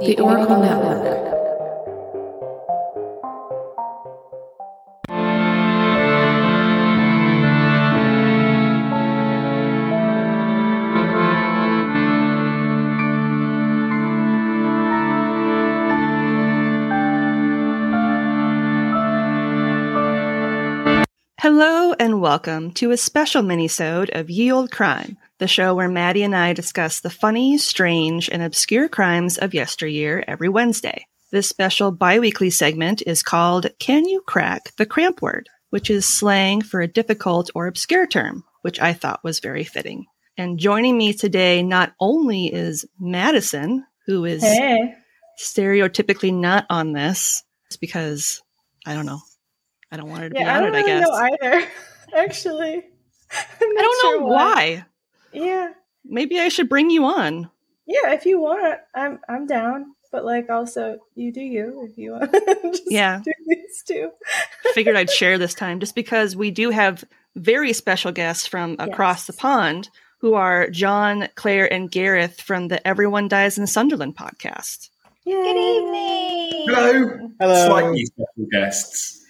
The Oracle Network. Hello and welcome to a special minisode of Ye Old Crime, the show where Maddie and I discuss the funny, strange, and obscure crimes of yesteryear every Wednesday. This special biweekly segment is called Can You Crack the Cramp Word, which is slang for a difficult or obscure term, which I thought was very fitting. And joining me today not only is Madison, who is Hey. stereotypically not on this, it's because I don't know. I don't want her to be Yeah, I on don't it, I really guess. know either. Actually, I don't sure know why. Yeah, Maybe I should bring you on. yeah. If you want, I'm I'm down. But like, also, you do you if you want. Just Yeah. do these two. Figured I'd share this time just because we do have very special guests from across Yes. the pond who are John, Claire, and Gareth from the Everyone Dies in Sunderland podcast. Yay. Good evening. Hello. Hello. Slightly special guests.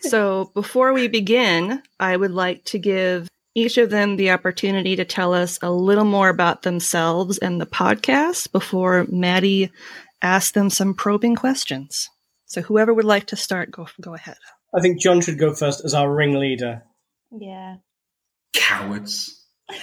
So before we begin, I would like to give each of them the opportunity to tell us a little more about themselves and the podcast before Maddie asks them some probing questions. So whoever would like to start, go go ahead. I think John should go first as our ringleader. Yeah. Cowards.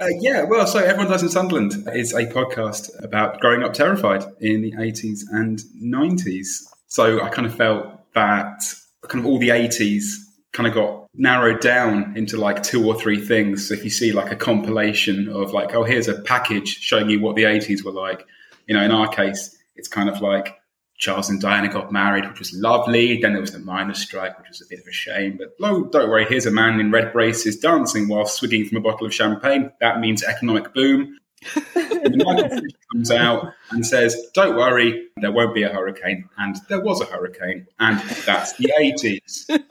Uh, yeah, well, so Everyone Dies in Sunderland is a podcast about growing up terrified in the 80s and 90s. So I kind of felt that kind of all the 80s kind of got narrowed down into like two or three things. So if you see like a compilation of like, oh, here's a package showing you what the 80s were like, you know, in our case, it's kind of like Charles and Diana got married, which was lovely. Then there was the miners' strike, which was a bit of a shame. But no, don't worry, here's a man in red braces dancing while swigging from a bottle of champagne. That means economic boom. And Michael Fish comes out and says, Don't worry, there won't be a hurricane. And there was a hurricane. And that's the 80s.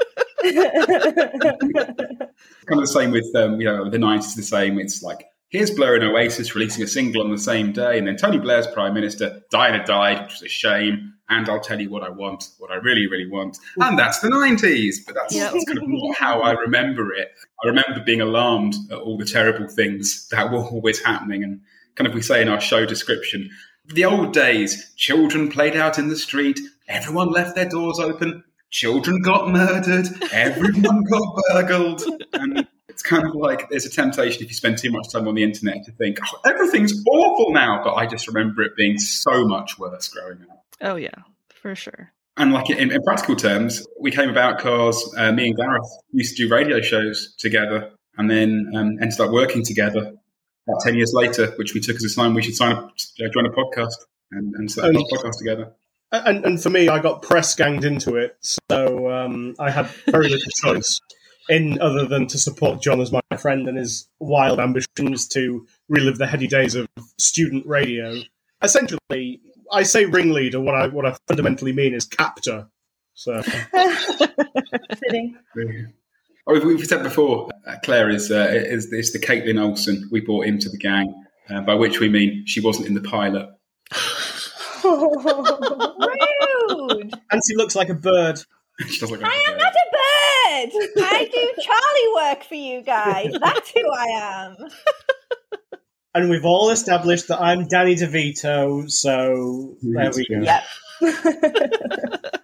kind of the same with um, you know the 90s the same it's like here's blair and oasis releasing a single on the same day and then tony blair's prime minister diana died which was a shame and i'll tell you what i want what i really really want and that's the 90s but that's, Yep. that's kind of not how i remember it i remember being alarmed at all the terrible things that were always happening and kind of we say in our show description the old days children played out in the street everyone left their doors open children got murdered, everyone got burgled. And it's kind of like there's a temptation if you spend too much time on the internet to think, oh, everything's awful now. But I just remember it being so much worse growing up. Oh yeah, for sure. And like in, in practical terms, we came about because uh, me and Gareth used to do radio shows together and then um, ended up working together about 10 years later, which we took as a sign we should sign up, uh, join a podcast and, and set up a podcast together. And, and for me, I got press ganged into it, so um, I had very little choice in other than to support John as my friend and his wild ambitions to relive the heady days of student radio. Essentially, I say ringleader. What I what I fundamentally mean is captor. So Fitting. Oh, we've, we've said before, uh, Claire is, uh, is is the Kaitlin Olson we brought into the gang, uh, by which we mean she wasn't in the pilot. Rude. and she looks like a bird. she does look I like a am bird. not a bird. I do Charlie work for you guys. That's who I am. And we've all established that I'm Danny DeVito, so there we go. Yep.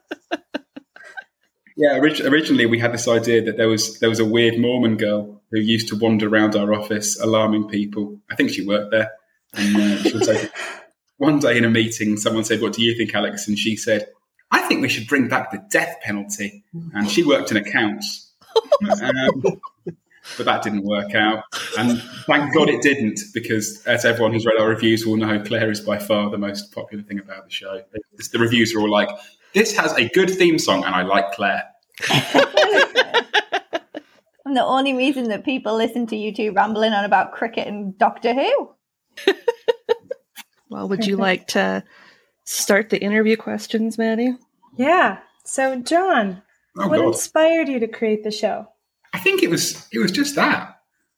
Yeah, originally we had this idea that there was there was a weird Mormon girl who used to wander around our office alarming people. I think she worked there. And uh, she was like, one day in a meeting, someone said, "What do you think, Alex?" And she said, "I think we should bring back the death penalty." And she worked in accounts, um, but that didn't work out. And thank God it didn't, because as everyone who's read our reviews will know, Claire is by far the most popular thing about the show. The reviews are all like, "This has a good theme song, and I like Claire." I'm the only reason that people listen to you two rambling on about cricket and Doctor Who. Well, would you like to start the interview questions, Maddie? yeah. So, John, Oh what God. inspired you to create the show? I think it was it was just that.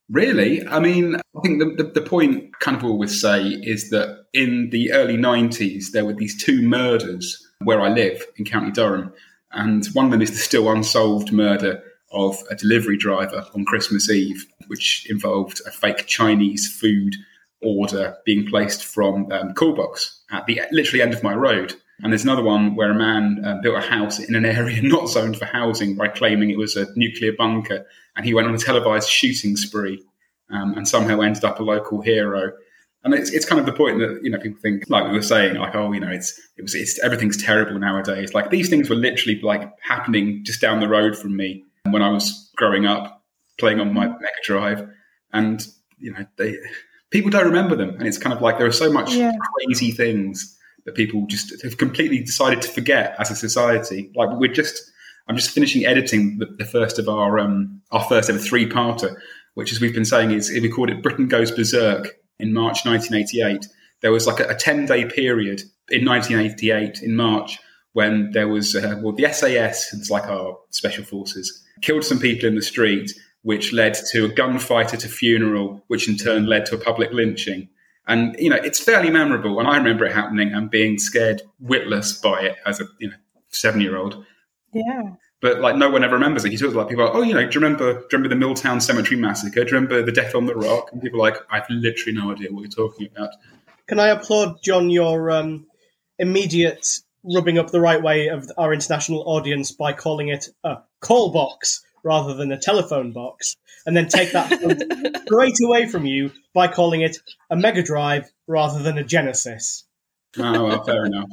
Really? I mean, I think the, the, the point kind of always say is that in the early 90s, there were these two murders where I live in County Durham. And one of them is the still unsolved murder of a delivery driver on Christmas Eve, which involved a fake Chinese food order being placed from um, call box at the literally end of my road. And there's another one where a man uh, built a house in an area not zoned for housing by claiming it was a nuclear bunker. And he went on a televised shooting spree um, and somehow ended up a local hero. And it's, it's kind of the point that, you know, people think, like we were saying, like, oh, you know, it's, it was, it's, everything's terrible nowadays. Like these things were literally like happening just down the road from me when I was growing up playing on my Mega Drive. And, you know, they, people don't remember them. And it's kind of like there are so much Yeah. crazy things that people just have completely decided to forget as a society. Like we're just, I'm just finishing editing the, the first of our um, our first ever three parter, which as we've been saying is we called it Britain Goes Berserk in March 1988. There was like a, a 10 day period in 1988 in March when there was uh, well the SAS, it's like our special forces, killed some people in the street, which led to a gunfight at a funeral, which in turn led to a public lynching. And you know, it's fairly memorable, and I remember it happening and being scared witless by it as a you know seven year old. Yeah. But like no one ever remembers it. He talks to like people, like, oh, you know, do you remember? Do you remember the Milltown Cemetery massacre? Do you remember the Death on the Rock? And people are like, I've literally no idea what you're talking about. Can I applaud John your um, immediate rubbing up the right way of our international audience by calling it a call box rather than a telephone box, and then take that straight away from you by calling it a Mega Drive rather than a Genesis. Oh, well, fair enough.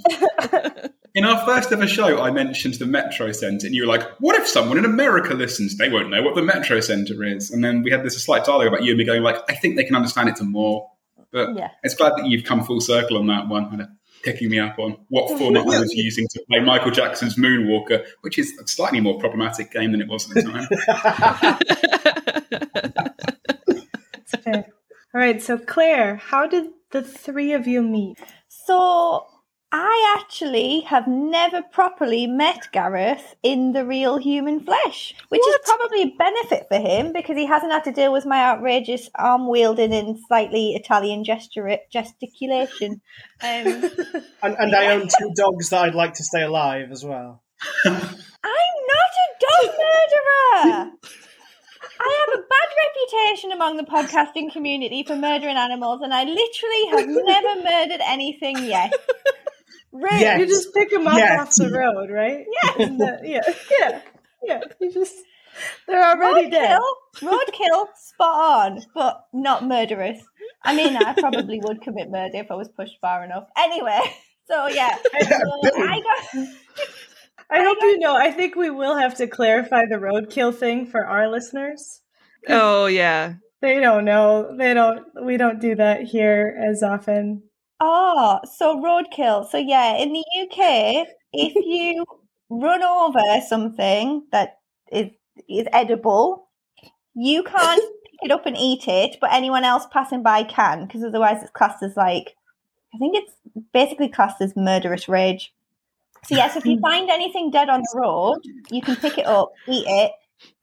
In our first ever show, I mentioned the Metro Centre, and you were like, "What if someone in America listens? They won't know what the Metro Centre is." And then we had this slight dialogue about you and me going, "Like, I think they can understand it to more." But Yeah. it's glad that you've come full circle on that one, kind of picking me up on what format I was using to play Michael Jackson's Moonwalker, which is a slightly more problematic game than it was at the time. It's fair. All right. So, Claire, how did the three of you meet? So I actually have never properly met Gareth in the real human flesh, which is probably a benefit for him because he hasn't had to deal with my outrageous arm wielding and slightly Italian gesture gesticulation. Um, And, and I own two dogs that I'd like to stay alive as well. I'm not a dog murderer. I have a bad reputation among the podcasting community for murdering animals, and I literally have never murdered anything yet. Right. Yes. You just pick them up Yes. off the road, right? Yes. The- uh, yeah. Yeah. Yeah. You just, they're already dead. Roadkill, roadkill, spot on, but not murderous. I mean, I probably would commit murder if I was pushed far enough. Anyway, so yeah, so I got. I hope you know, I think we will have to clarify the roadkill thing for our listeners. oh yeah. They don't know. They don't, we don't do that here as often. Oh, so roadkill. So yeah, in the UK, if you run over something that is is edible, you can't pick it up and eat it, but anyone else passing by can, because otherwise it's classed as like I think it's basically classed as murderous rage. So yes, if you find anything dead on the road, you can pick it up, eat it,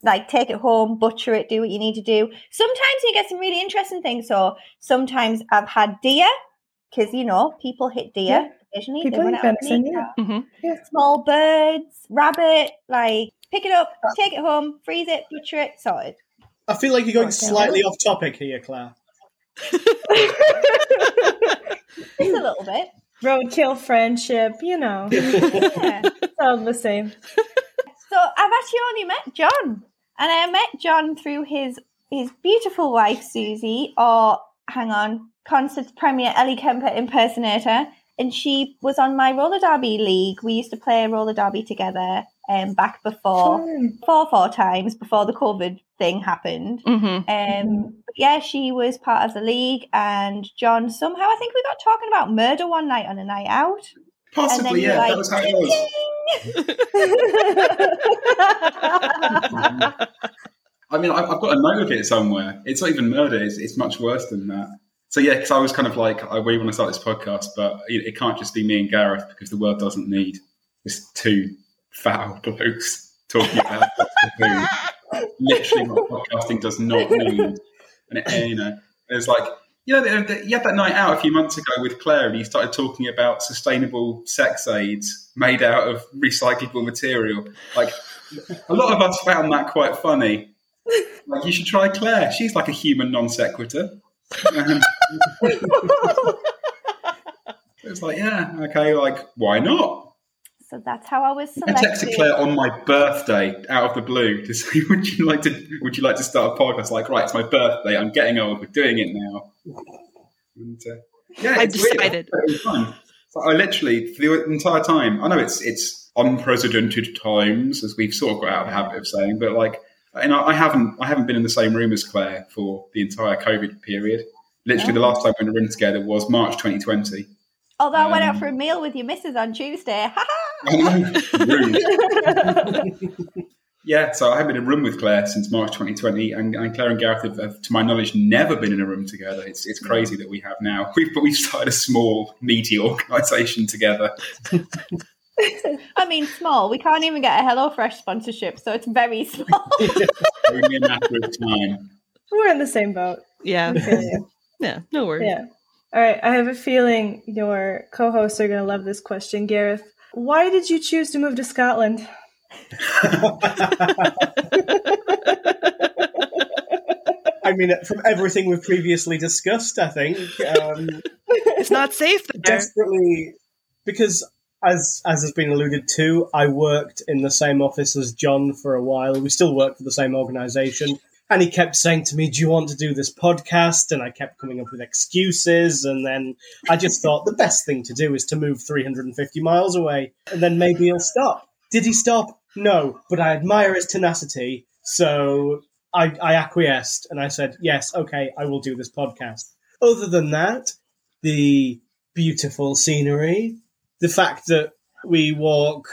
like take it home, butcher it, do what you need to do. Sometimes you get some really interesting things. So sometimes I've had deer because you know people hit deer Yeah. occasionally. People they run eat out of venison, meat. yeah. Mhm. Small birds, rabbit, like pick it up, take it home, freeze it, butcher it, sorted. I feel like you're going Okay. slightly off topic here, Claire. Just a little bit. Roadkill friendship, you know, Yeah. it's all the same. So I've actually only met John, and I met John through his his beautiful wife Susie, or hang on, concert premier Ellie Kemper impersonator, and she was on my roller derby league. We used to play roller derby together, um, back before Fun. four four times before the COVID thing happened. hmm Um, but yeah, she was part of the league, and John somehow I think we got talking about murder one night on a night out, and then Possibly, you're yeah, like, that was how it was. I mean, I've, got a note of it somewhere. It's not even murder; it's, it's much worse than that. So yeah, because I was kind of like, I really want to start this podcast, but it, it can't just be me and Gareth because the world doesn't need just two foul blokes talking about. Literally, what podcasting does not need. and, it, you know, it was like you know, you had that night out a few months ago with Claire, and you started talking about sustainable sex aids made out of recyclable material. Like a lot of us found that quite funny. Like you should try Claire. She's like a human non sequitur. And it was like, yeah, okay, like why not? So that's how I was I texted. Claire on my birthday out of the blue to say, "Would you like to? Would you like to start a podcast?" Like, right, it's my birthday. I'm getting old. We're doing it now. And, uh, yeah, I've it's weird. decided. It's fun. So I literally for the entire time. I know it's it's unprecedented times, as we've sort of got out of the habit of saying, but like, and I, I haven't I haven't been in the same room as Claire for the entire COVID period. Literally, the Oh. last time we were in a room together was March 2020. Although I went out Um, for a meal with your missus on Tuesday. Ha ha! I know. Rude. Yeah, so I haven't been in a room with Claire since March 2020, and, and Claire and Gareth have, have, to my knowledge, never been in a room together. It's it's crazy that we have now. We've but we've started a small, meaty organisation together. I mean, small. We can't even get a HelloFresh sponsorship, so it's very small. Only a matter of time. We're in the same boat. Yeah. I. Yeah. No worries. Yeah. All right. I have a feeling your co-hosts are going to love this question, Gareth. Why did you choose to move to Scotland? I mean, from everything we've previously discussed, I think um, It's not safe there. desperately because, as as has been alluded to, I worked in the same office as John for a while. We still work for the same organisation, and he kept saying to me, "Do you want to do this podcast?" And I kept coming up with excuses, and then I just thought the best thing to do is to move 350 miles away, and then maybe he'll stop. Did he stop? No, but I admire his tenacity, so I, I acquiesced and I said, "Yes, okay, I will do this podcast." Other than that, the beautiful scenery, the fact that we walk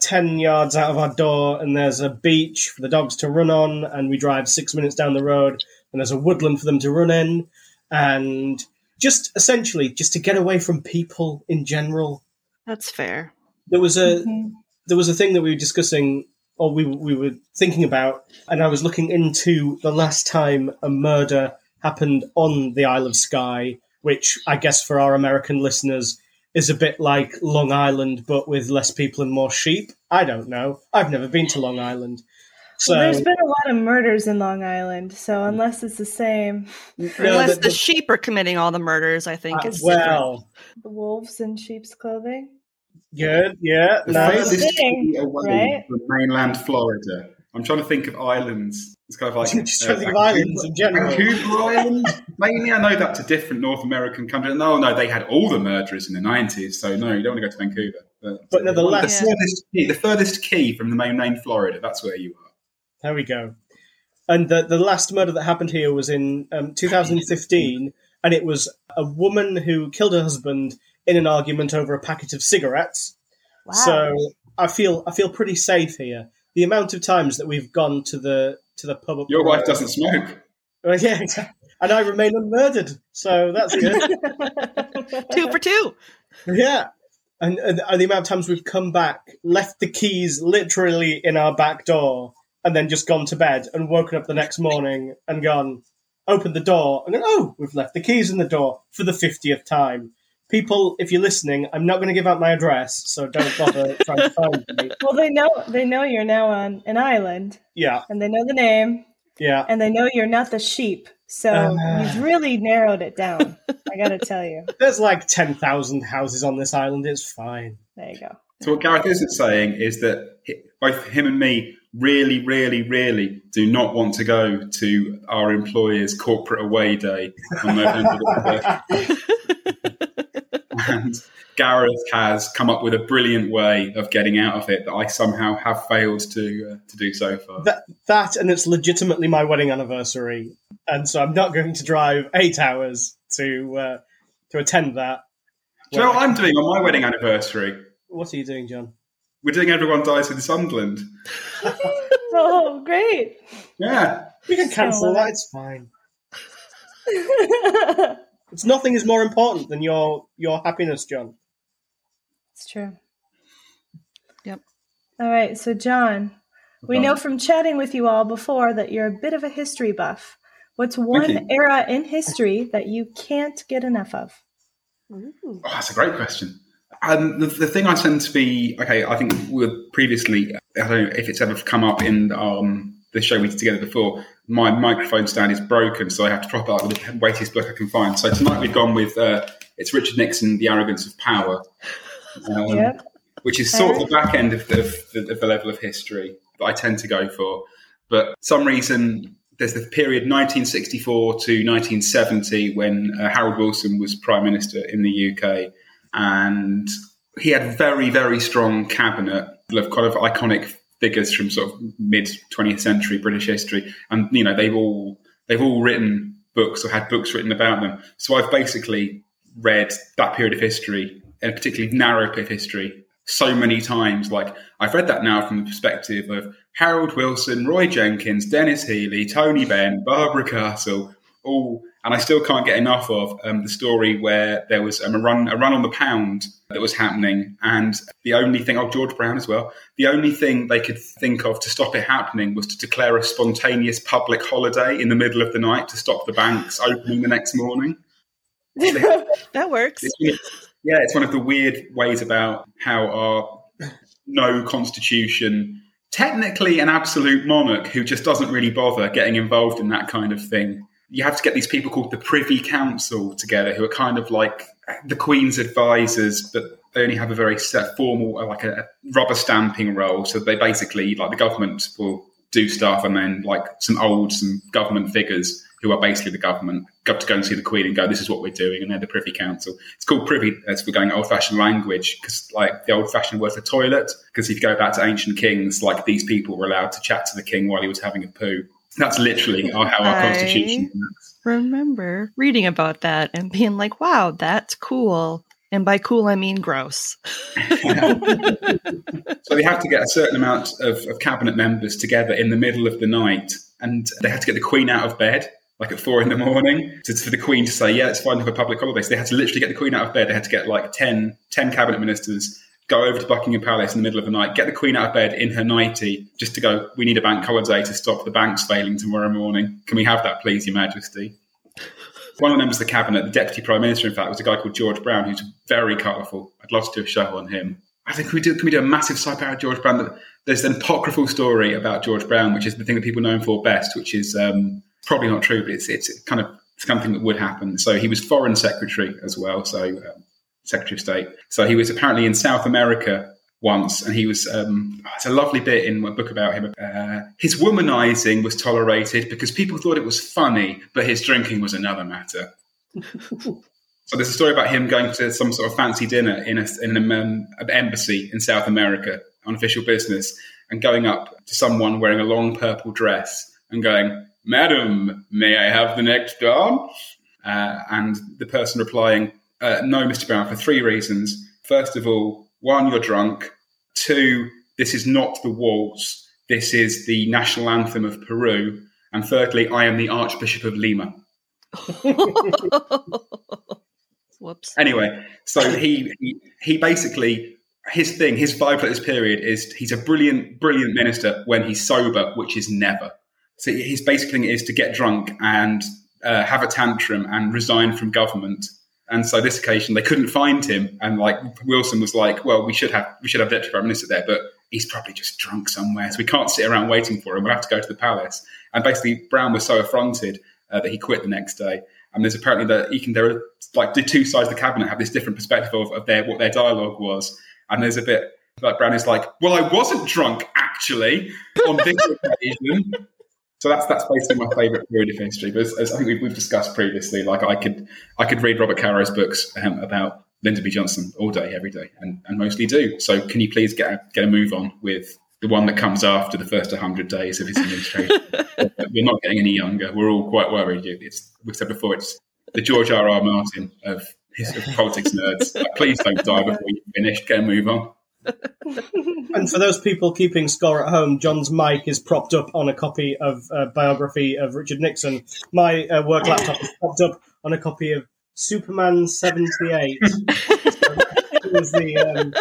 10 yards out of our door and there's a beach for the dogs to run on, and we drive six minutes down the road and there's a woodland for them to run in, and just essentially just to get away from people in general. That's fair. There was a Mhm. there was a thing that we were discussing or we we were thinking about, and I was looking into the last time a murder happened on the Isle of Skye, which I guess for our American listeners is a bit like Long Island, but with less people and more sheep. I don't know. I've never been to Long Island, so Well, there's been a lot of murders in Long Island, so unless it's the same, no, Unless the- the, the- sheep are committing all the murders, I think uh, it's different. well, the wolves in sheep's clothing. good, yeah, The nice. thing, right? from mainland Florida. I'm trying to think of islands. It's kind of like Just trying to think of islands in general. Vancouver Island. Mainly, I know that's a different North American country. No, no, they had all the murderers in the 90s, so no, you don't want to go to Vancouver. But, But nevertheless- the furthest, key, the furthest key from the main mainland Florida, that's where you are. There we go. And the the last murder that happened here was in um, 2015, and it was a woman who killed her husband in an argument over a packet of cigarettes. Wow. So I feel I feel pretty safe here. The amount of times that we've gone to the to the pub. Your wife road- doesn't smoke. Well, yeah, and I remain unmurdered, so that's good. Two for two. yeah. And, and, and the amount of times we've come back, left the keys literally in our back door, and then just gone to bed and woken up the next morning and gone, opened the door, and then, oh, we've left the keys in the door for the 50th time. People, if you're listening, I'm not going to give out my address, so don't bother trying to find me. Well, they know they know you're now on an island, Yeah, and they know the name, yeah. and they know you're not the sheep. So Uh. you've really narrowed it down. I got to tell you. There's like 10,000 houses on this island. It's fine. There you go. So what Gareth isn't saying is that both him and me really, really, really do not want to go to our employer's corporate away day on November the 1st. And Gareth has come up with a brilliant way of getting out of it that I somehow have failed to uh, to do so far. That, that, and it's legitimately my wedding anniversary. And so I'm not going to drive eight hours to uh, to attend that. Do you know what I'm doing on my wedding anniversary? What are you doing, John? We're doing Everyone Dies in Sunderland. Oh, great. Yeah. We can cancel uh, that. It's fine. It's nothing is more important than your your happiness, John. It's true. Yep. All right. So, John, we know from chatting with you all before that you're a bit of a history buff. What's one you. era in history that you can't get enough of? Oh, that's a great question. Um, the, the thing I tend to be okay. I think we were previously. I don't know if it's ever come up in um, the show we did together before. My microphone stand is broken, so I have to prop it up with the weightiest book I can find. So tonight we've gone with uh, it's Richard Nixon, The Arrogance of Power, um, Yep. which is sort of the back end of the, of the, of the level of history that I tend to go for. But some reason there's the period 1964 to 1970 when uh, Harold Wilson was prime minister in the UK, and he had very very strong cabinet of kind of iconic figures from sort of mid 20th century British history, and you know they've all they've all written books or had books written about them. So I've basically read that period of history, and particularly narrative history, so many times. Like I've read that now from the perspective of Harold Wilson, Roy Jenkins, Denis Healey, Tony Benn, Barbara Castle, all, and I still can't get enough of um, the story where there was um, a run a run on the pound that was happening, and the only thing, oh George Brown as well, the only thing they could think of to stop it happening was to declare a spontaneous public holiday in the middle of the night to stop the banks opening the next morning. That works. It's, yeah, it's one of the weird ways about how our no constitution, technically an absolute monarch who just doesn't really bother getting involved in that kind of thing. You have to get these people called the Privy Council together, who are kind of like the Queen's advisors, but they only have a very set formal, uh, like a rubber stamping role. So they basically, like the government will do stuff, and then like some old, some government figures who are basically the government go to go and see the Queen and go, "This is what we're doing," and they're the Privy Council. It's called Privy uh, as we're going old-fashioned language because, like, the old-fashioned word for toilet. Because if you go back to ancient kings, like these people were allowed to chat to the king while he was having a poo. That's literally how our I- constitution works. Remember reading about that and being like, wow, that's cool. And by cool, I mean gross. So they have to get a certain amount of, of cabinet members together in the middle of the night, and they had to get the Queen out of bed. Like at four in the morning, to, for the Queen to say, "Yeah, it's fine to have a public holiday." So they had to literally get the Queen out of bed. They had to get like 10, 10 cabinet ministers, go over to Buckingham Palace in the middle of the night, get the Queen out of bed in her nightie, just to go. We need a bank holiday to stop the banks failing tomorrow morning. Can we have that, please, Your Majesty? One of the members of the cabinet, the deputy prime minister, in fact, was a guy called George Brown, who's very colourful. I'd love to do a show on him. I think we do. Can we do a massive side about George Brown? There's an apocryphal story about George Brown, which is the thing that people know him for best, which is um, probably not true, but it's it's kind of something that would happen. So he was foreign secretary as well, so um, secretary of state. So he was apparently in South America once, and he was. Um, it's a lovely bit in my book about him. Uh, his womanizing was tolerated because people thought it was funny, but his drinking was another matter. So there's a story about him going to some sort of fancy dinner in, a, in an, um, an embassy in South America on official business and going up to someone wearing a long purple dress and going, Madam, may I have the next dance? Uh, and the person replying, uh, No, Mr. Brown, for three reasons. First of all, one, you're drunk. Two, this is not the waltz. This is the national anthem of Peru. And thirdly, I am the Archbishop of Lima. Whoops. Anyway, so he, he he basically his thing, his vibe for this period is he's a brilliant, brilliant minister when he's sober, which is never. So his basic thing is to get drunk and uh, have a tantrum and resign from government. And so this occasion they couldn't find him, and like Wilson was like, "Well, we should have we should have deputy prime minister there, but he's probably just drunk somewhere, so we can't sit around waiting for him. We'll have to go to the palace." And basically, Brown was so affronted uh, that he quit the next day. And there's apparently that can there are like the two sides of the cabinet have this different perspective of, of their what their dialogue was. And there's a bit like Brown is like, "Well, I wasn't drunk actually on this occasion." So that's that's basically my favourite period of history. But as, as I think we've, we've discussed previously, like I could I could read Robert Caro's books um, about Lyndon B. Johnson all day, every day, and, and mostly do. So can you please get a, get a move on with the one that comes after the first 100 days of his administration? We're not getting any younger. We're all quite worried. It's we've said before. It's the George R. R. Martin of, his, of politics nerds. Like, please don't die before you finish. Get a move on. And for those people keeping score at home, John's mic is propped up on a copy of a biography of Richard Nixon. My uh, work laptop is propped up on a copy of Superman 78. so was the um,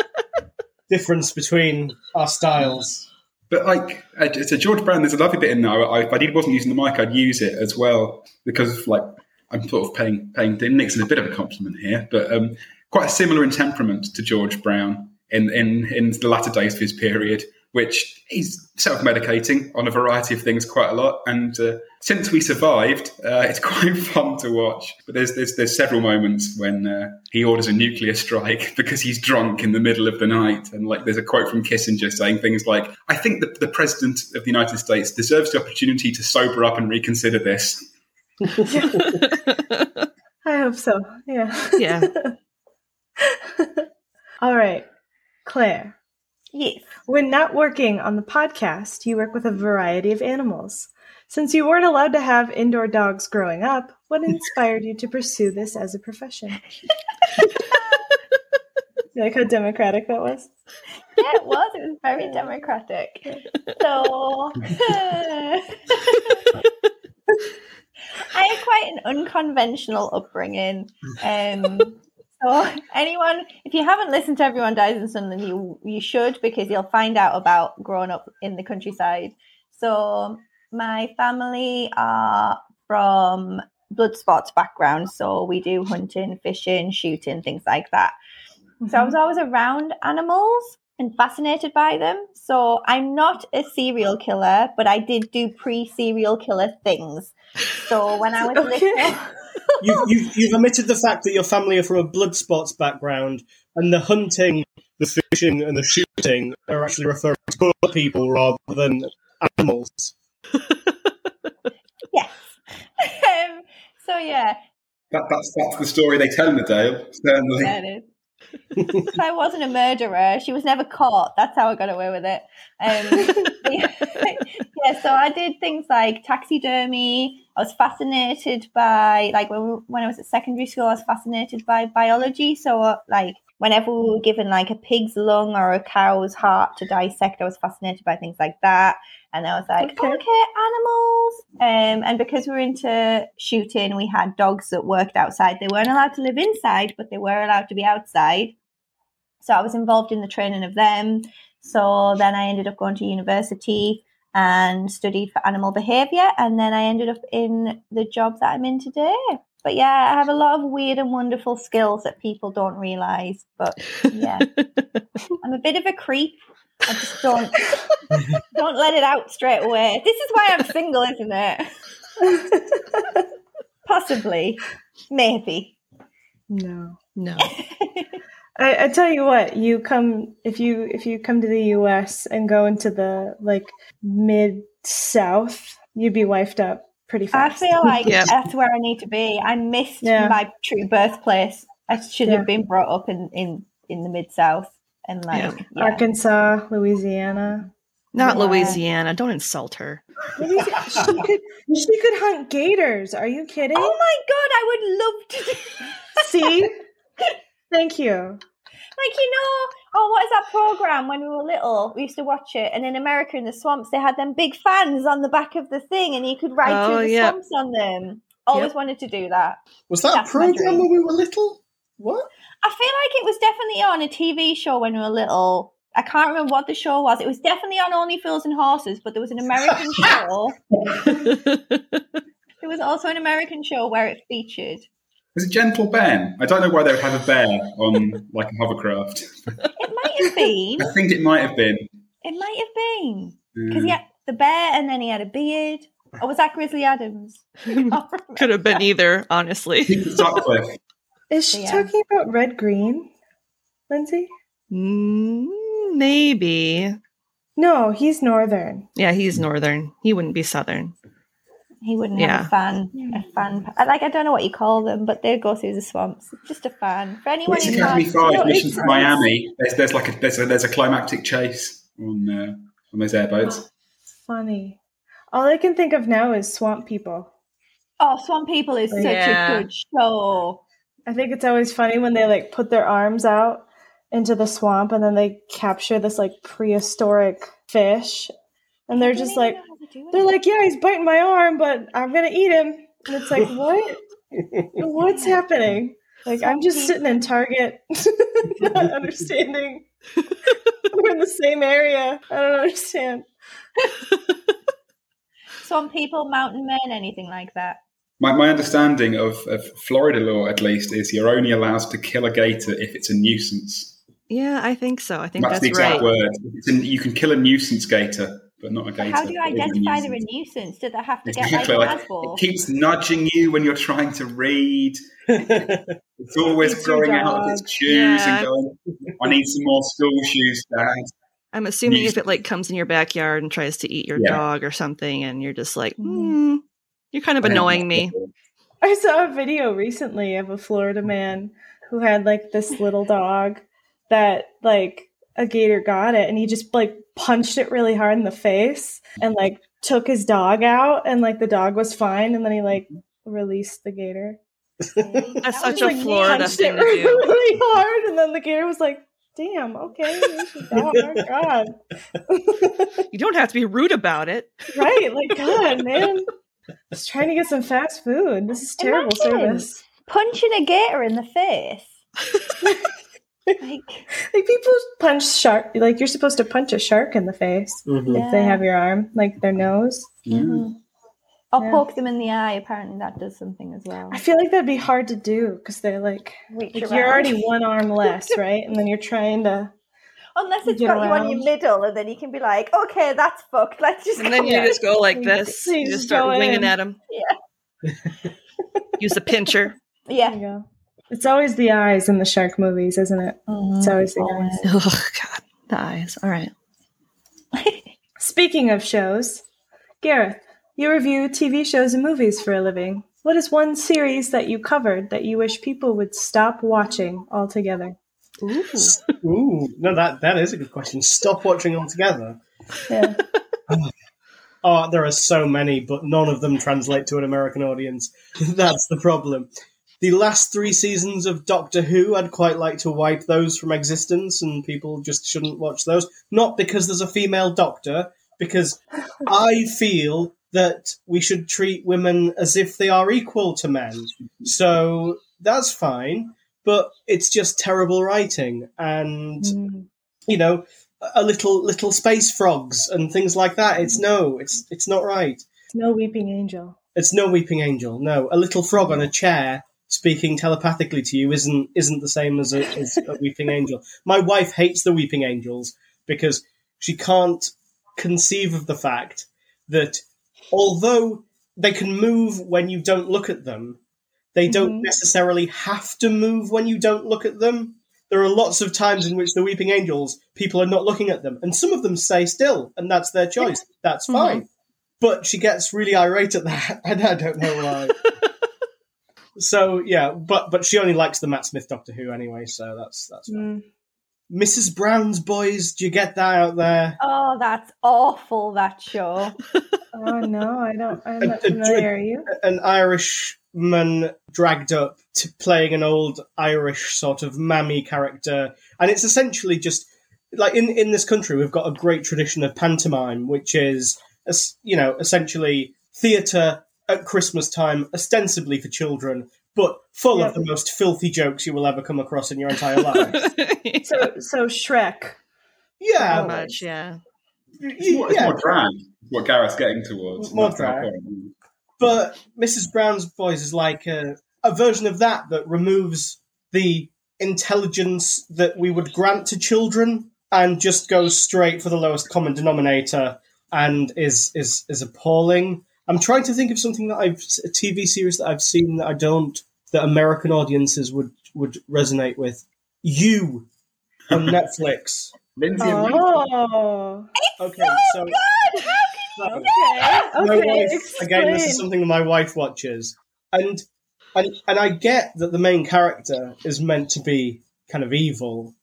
difference between our styles. But like, uh, so George Brown, there's a lovely bit in there. I, if I did, wasn't using the mic, I'd use it as well because like I'm sort of paying paying Nixon a bit of a compliment here, but um, quite similar in temperament to George Brown in in in the latter days of his period which he's self-medicating on a variety of things quite a lot. And uh, since we survived, uh, it's quite fun to watch. But there's there's, there's several moments when uh, he orders a nuclear strike because he's drunk in the middle of the night. And like there's a quote from Kissinger saying things like, "I think that the president of the United States deserves the opportunity to sober up and reconsider this." I hope so. Yeah. Yeah. All right, Claire. Yes. When not working on the podcast, you work with a variety of animals. Since you weren't allowed to have indoor dogs growing up, what inspired you to pursue this as a profession? you like how democratic that was? Yeah, it was. It was very democratic. So I had quite an unconventional upbringing. Um, so anyone, if you haven't listened to Everyone Dies in Sunderland, you you should because you'll find out about growing up in the countryside. So my family are from blood sports background, so we do hunting, fishing, shooting, things like that. So I was mm-hmm. always around animals and fascinated by them. So I'm not a serial killer, but I did do pre-serial killer things. So when I was Okay. little, You've, you've, you've omitted the fact that your family are from a blood sports background, and the hunting, the fishing, and the shooting are actually referring to other people rather than animals. yes. um, so yeah, That, that's that's the story they tell in the Dale. Certainly. I wasn't a murderer. She was never caught. That's how I got away with it. Um, yeah, so I did things like taxidermy. I was fascinated by, like, when, when I was at secondary school, I was fascinated by biology. So, like, whenever we were given, like, a pig's lung or a cow's heart to dissect, I was fascinated by things like that. And I was like, Okay. okay, animals. Um, and because we were into shooting, we had dogs that worked outside. They weren't allowed to live inside, but they were allowed to be outside. So I was involved in the training of them. So then I ended up going to university and studied for animal behavior. And then I ended up in the job that I'm in today. But yeah, I have a lot of weird and wonderful skills that people don't realize. But yeah, I'm a bit of a creep. I just don't don't let it out straight away. This is why I'm single, isn't it? Possibly, maybe. No. No. I, I tell you what, you come if you if you come to the US and go into the like mid south, you'd be wifed up pretty fast. I feel like Yep. that's where I need to be. I missed Yeah. my true birthplace. I should Yeah. have been brought up in in in the mid south and like Yeah. yeah. Arkansas, Louisiana. Not Yeah. Louisiana. Don't insult her. She could she could hunt gators. Are you kidding? Oh my god, I would love to. do See? Thank you. like you know, oh, what is that program? When we were little, we used to watch it, and in America, in the swamps, they had them big fans on the back of the thing, and you could ride Oh, through the yeah. swamps on them. Always Yep. wanted to do that. Was that That's a program when we were little? What? I feel like it was definitely on a TV show when we were little. I can't remember what the show was. It was definitely on Only Fools and Horses, but there was an American show. There was also an American show where it featured. Was it Gentle Ben? I don't know why they would have a bear on like a hovercraft. It might have been. I think it might have been. It might have been because yeah, he mm. had the bear and then he had a beard. Or was that Grizzly Adams? I can't remember. Could have been either, honestly. Peter Sutcliffe. Is she Yeah. talking about red green? Lindsay? Mm, maybe. No, he's northern. Yeah, he's northern. He wouldn't be southern. He wouldn't Yeah. have a fan. A fan. Like I don't know what you call them, but they go through the swamps. Just a fan for anyone Police Academy. Five, No, Mission it's to. Miami. There's, there's like a there's a there's a climactic chase on uh, on those airboats. Funny. All I can think of now is swamp people. Oh, Swamp People is such Yeah. a good show. I think it's always funny when they like put their arms out into the swamp and then they capture this like prehistoric fish and they're just like know how to do it. they're like, Yeah, he's biting my arm, but I'm gonna eat him. And it's like, What? What's happening? Like I'm just sitting in Target, not understanding. We're in the same area. I don't understand. Some people, mountain men, anything like that. My, my understanding of, of Florida law, at least, is you're only allowed to kill a gator if it's a nuisance. Yeah, I think so. I think That's, that's, the exact right. word. It's an- you can kill a nuisance gator, but not a gator. How do you that is a identify they're a nuisance. nuisance? Do they have to get Exactly. like Like, passport? it keeps nudging you when you're trying to read. It's always It's growing out of its shoes Yeah. and going, I need some more school shoes, Dad. I'm assuming Use- if it like comes in your backyard and tries to eat your Yeah. dog or something, and you're just like, Mhm. hmm, you're kind of annoying me. I saw a video recently of a Florida man who had like this little dog that like a gator got it and he just like punched it really hard in the face and like took his dog out and like the dog was fine and then he like released the gator. That's such a Like, Florida punched thing it to do. really hard and then the gator was like, "Damn, okay, here's your dog, God." You don't have to be rude about it. right, like God, man. Just trying to get some fast food. This is terrible Imagine. service. Punching a gator in the face. like, Like people punch shark. Like you're supposed to punch a shark in the face Mhm. if they have your arm, like their nose. Yeah. or Yeah. poke them in the eye. Apparently, that does something as well. I feel like that'd be hard to do because they're like, like you're already one arm less, right? And then you're trying to. Unless it's get got you on your middle, and then you can be like, okay, that's fucked. Let's just. And then go you just go like this. you You just just start winging in. at him. Use the pincher. Yeah. It's always the eyes in the shark movies, isn't it? Mm-hmm. It's always the eyes. Oh God, the eyes. All right. Speaking of shows, Gareth, you review TV shows and movies for a living. What is one series that you covered that you wish people would stop watching altogether? Ooh, no, that that is a good question. Stop watching altogether. Yeah. Oh, there are so many, but none of them translate to an American audience. That's the problem. The last three seasons of Doctor Who, I'd quite like to wipe those from existence, and people just shouldn't watch those. Not because there's a female doctor, because I feel that we should treat women as if they are equal to men. So that's fine, but it's just terrible writing, and Mm. you know, a little little space frogs and things like that. It's no, it's it's not right. No weeping angel. It's no weeping angel. No, a little frog on a chair speaking telepathically to you isn't isn't the same as a, as a weeping angel. My wife hates the weeping angels because she can't conceive of the fact that although they can move when you don't look at them, they don't Mhm. necessarily have to move when you don't look at them. There are lots of times in which the weeping angels, people are not looking at them, and some of them stay still, and that's their choice. That's fine. But she gets really irate at that, and I don't know why. so yeah, but but she only likes the Matt Smith Doctor Who anyway, so that's that's fine. Mm. Mrs. Brown's Boys. Do you get that out there? Oh, that's awful. That show. Oh no, I don't. I'm not a familiar. Are you? An Irishman dragged up to playing an old Irish sort of mammy character, and it's essentially just like in in this country we've got a great tradition of pantomime, which is you know essentially theatre at Christmas time, ostensibly for children, but full Yep. of the most filthy jokes you will ever come across in your entire life. So, so Shrek. yeah, How much? Yeah. It's more, it's yeah. more drag, what Gareth's getting towards. More That's drag. But Mrs. Brown's Boys is like a, a version of that that removes the intelligence that we would grant to children and just goes straight for the lowest common denominator and is is is appalling. I'm trying to think of something that I've a TV series that I've seen that I don't that American audiences would would resonate with. You on Netflix. Lindsay and Rachel. Oh, Okay, so so- okay. my Okay. wife again this is something my wife watches and and and i get that the main character is meant to be kind of evil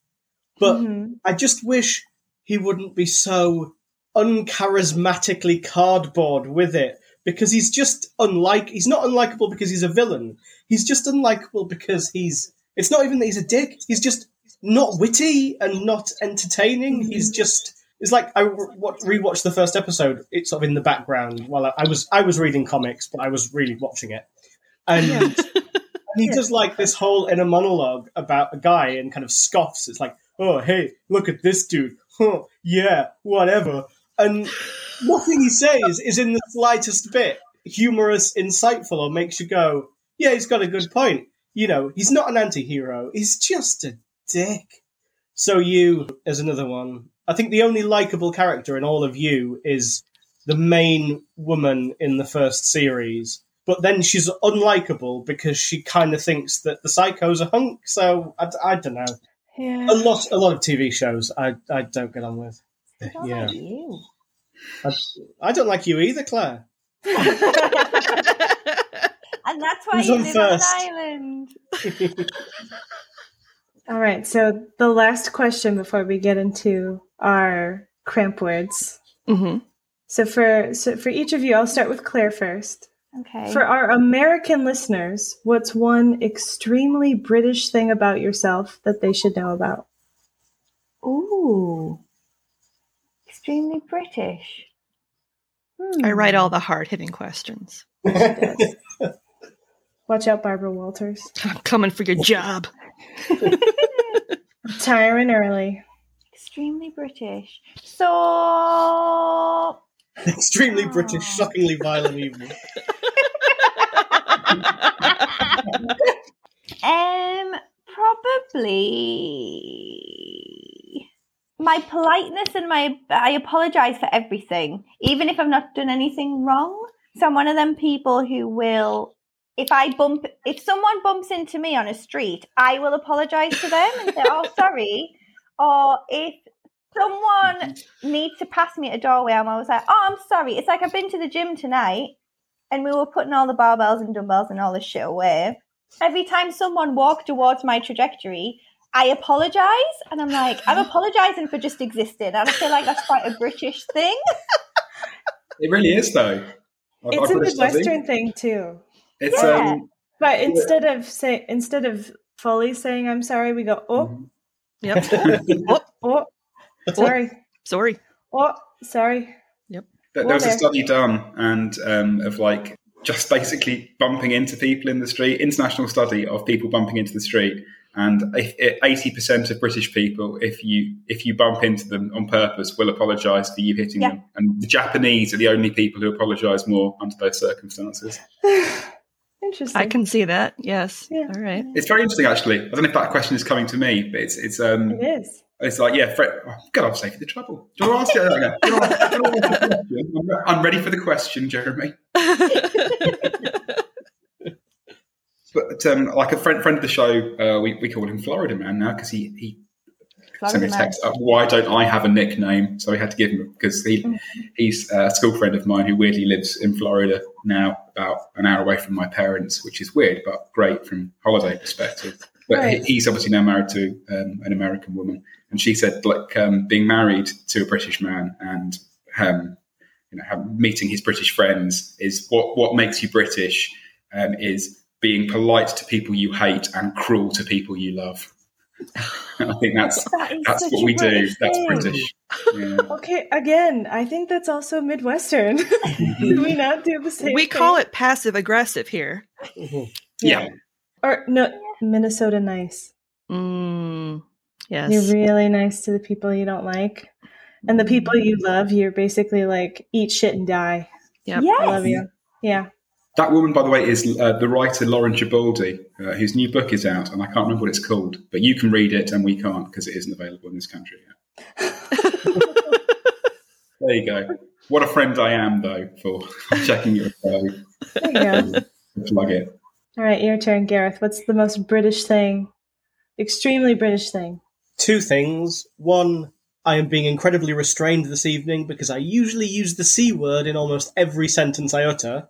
but Mhm. i just wish he wouldn't be so uncharismatically cardboard with it because he's just unlike he's not unlikable because he's a villain he's just unlikable because he's it's not even that he's a dick he's just not witty and not entertaining mm-hmm. he's just it's like I rewatched the first episode. It's sort of in the background while I, I was I was reading comics, but I was really watching it, and And he does like this whole inner monologue about a guy and kind of scoffs. It's like, oh, hey, look at this dude. Huh, yeah, whatever. And nothing he says is in the slightest bit humorous, insightful, or makes you go, yeah, he's got a good point. You know, he's not an anti hero, he's just a dick. So, you, as another one, I think the only likable character in all of you is the main woman in the first series. But then she's unlikable because she kind of thinks that the psycho's a hunk. So I, I don't know. Yeah. A lot, a lot of TV shows I, I don't get on with. Yeah, you. I, I don't like you either, Claire. And that's why Who's you on live first? on an island. All right. So the last question before we get into our cramp words. hmm So for so for each of you, I'll start with Claire first. Okay. For our American listeners, what's one extremely British thing about yourself that they should know about? Ooh. Extremely British. Hmm. I write all the hard hitting questions. Watch out, Barbara Walters. I'm coming for your job. Tiring early. Extremely British. So. Extremely British, shockingly violent evil. Um, probably my politeness and my I apologize for everything, even if I've not done anything wrong. So I'm one of them people who will, if I bump, if someone bumps into me on a street, I will apologize to them and say, "Oh, sorry." Or if someone needs to pass me at a doorway, I'm always like, "Oh, I'm sorry." It's like I've been to the gym tonight, and we were putting all the barbells and dumbbells and all this shit away every time someone walked towards my trajectory, I apologize. And I'm like, I'm apologizing for just existing. And I feel like that's quite a British thing. It really is, though. I- It's I a put it study. Midwestern thing too. It's Yeah. um, But instead of say instead of fully saying I'm sorry, we go, Oh, Yep. oh, oh, sorry. Sorry. Oh, sorry. There, there was a study done and um, of like just basically bumping into people in the street. International study of people bumping into the street, and eighty percent of British people, if you if you bump into them on purpose, will apologise for you hitting Yeah. them. And the Japanese are the only people who apologise more under those circumstances. Interesting. I can see that. Yes. Yeah. All right. It's very interesting, actually. I don't know if that question is coming to me, but it's it's um It is. it's like yeah, Fred, oh, God, I'm saving the trouble. Do you want to ask it? Okay. You want to- do you want to ask the question? I'm re- I'm ready for the question, Jeremy. But um, like a friend friend of the show, uh, we, we call him Florida Man now because he he sent me a text. Uh, Why don't I have a nickname? So we had to give him because he he's a school friend of mine who weirdly lives in Florida now, about an hour away from my parents, which is weird but great from holiday perspective. But Right. he, he's obviously now married to um, an American woman, and she said like um, being married to a British man and um, you know meeting his British friends is what what makes you British um, is being polite to people you hate and cruel to people you love. I think that's That is that's what we do. British That's. British. Yeah. Okay, again, I think that's also Midwestern. do we not do the same we thing? call it passive aggressive here. Mm-hmm. yeah. or no Minnesota nice. Mm, yes. You're really nice to the people you don't like. And the mm-hmm. people you love, you're basically like eat shit and die. Yep. Yes. I love mm-hmm. you. Yeah. That woman, by the way, is uh, the writer Lauren Gibaldi, uh, whose new book is out, and I can't remember what it's called, but you can read it and we can't because it isn't available in this country yet. there you go. What a friend I am, though, for checking your phone. There you go. Plug it. All right, your turn, Gareth. What's the most British thing? Extremely British thing. Two things. One, I am being incredibly restrained this evening because I usually use the C word in almost every sentence I utter.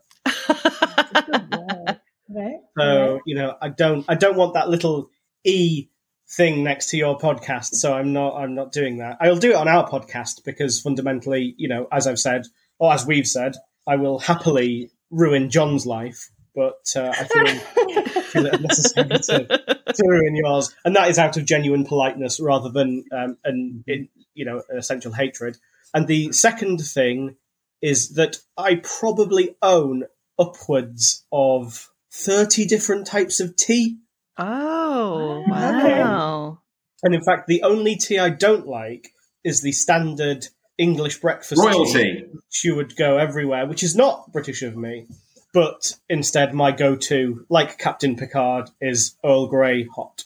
Right? So you know, I don't, I don't want that little e thing next to your podcast. So I'm not, I'm not doing that. I'll do it on our podcast because fundamentally, you know, as I've said, or as we've said, I will happily ruin John's life, but uh, I feel, feel it necessary to, to ruin yours, and that is out of genuine politeness rather than um, an, in, you know, an essential hatred. And the second thing is that I probably own upwards of 30 different types of tea. Oh, Okay. wow. And in fact, the only tea I don't like is the standard English breakfast tea, Royalty. which you would go everywhere, which is not British of me. But instead, my go to, like Captain Picard, is Earl Grey hot.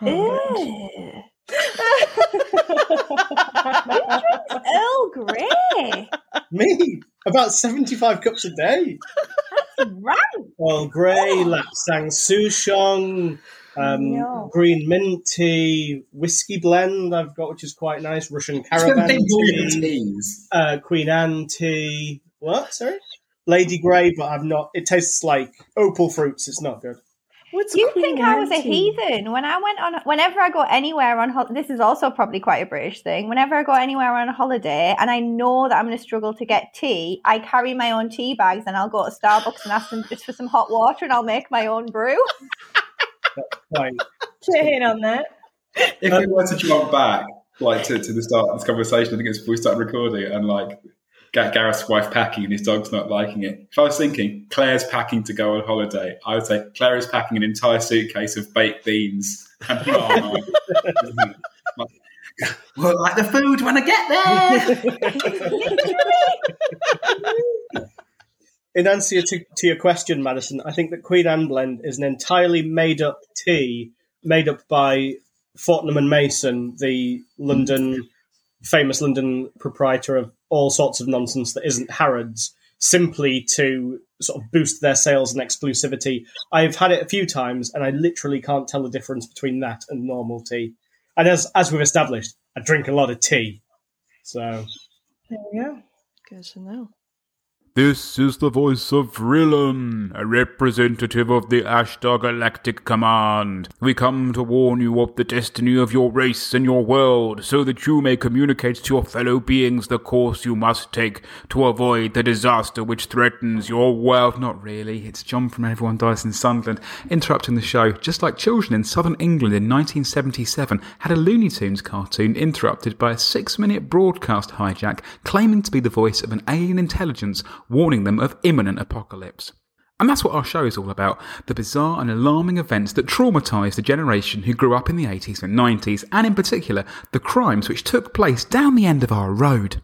Ew. Earl Grey. Me? About 75 cups a day. Right. Earl Grey, Lapsang Souchong, um, No. green mint tea, whiskey blend I've got, which is quite nice, Russian It's caravan big volume of tea, teas. uh, Queen Anne tea. What? Sorry? Lady Grey, but I've not. It tastes like opal fruits. It's not good. What's You Queen think I was a heathen when I went on? Whenever I go anywhere on hol- this is also probably quite a British thing. Whenever I go anywhere on a holiday and I know that I'm going to struggle to get tea, I carry my own tea bags and I'll go to Starbucks and ask them just for some hot water and I'll make my own brew. Like, Can't hate on that. If we were to jump back, like to, to the start of this conversation, I think it's before we started recording, and like Ga- Gareth's wife packing and his dog's not liking it. If I was thinking Claire's packing to go on holiday, I would say Claire is packing an entire suitcase of baked beans and palm. Well, like the food when I get there. in answer to, to your question, Madison, I think that Queen Anne blend is an entirely made up tea made up by Fortnum and Mason, the London famous London proprietor of all sorts of nonsense that isn't Harrods, simply to sort of boost their sales and exclusivity. I've had it a few times, and I literally can't tell the difference between that and normal tea. And as as we've established, I drink a lot of tea, so There we go. Good to know. This is the voice of Vrillon, a representative of the Ashtar Galactic Command. We come to warn you of the destiny of your race and your world, so that you may communicate to your fellow beings the course you must take to avoid the disaster which threatens your world. Not really, it's John from Everyone Dies in Sunderland, interrupting the show, just like children in southern England in 1977 had a Looney Tunes cartoon interrupted by a six minute broadcast hijack claiming to be the voice of an alien intelligence warning them of imminent apocalypse. And that's what our show is all about the bizarre and alarming events that traumatised the generation who grew up in the 80s and 90s, and in particular, the crimes which took place down the end of our road.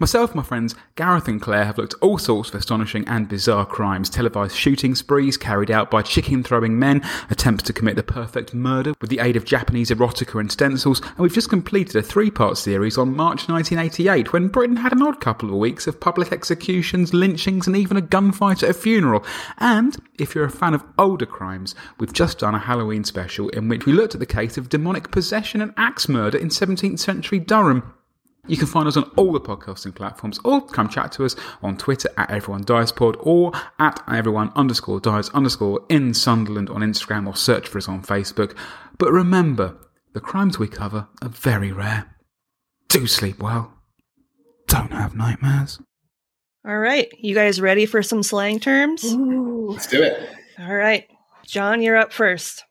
Myself my friends Gareth and Claire have looked at all sorts of astonishing and bizarre crimes, televised shooting sprees carried out by chicken throwing men, attempts to commit the perfect murder with the aid of Japanese erotica and stencils, and we've just completed a three part series on March 1988 when Britain had an odd couple of weeks of public executions, lynchings, and even a gunfight at a funeral. And if you're a fan of older crimes, we've just done a Halloween special in which we looked at the case of demonic possession and axe murder in 17th century Durham. You can find us on all the podcasting platforms or come chat to us on Twitter at Everyone Dies Pod or at Everyone underscore Dies underscore in Sunderland on Instagram or search for us on Facebook. But remember, the crimes we cover are very rare. Do sleep well. Don't have nightmares. All right. You guys ready for some slang terms? Let's do it. All right. John, you're up first.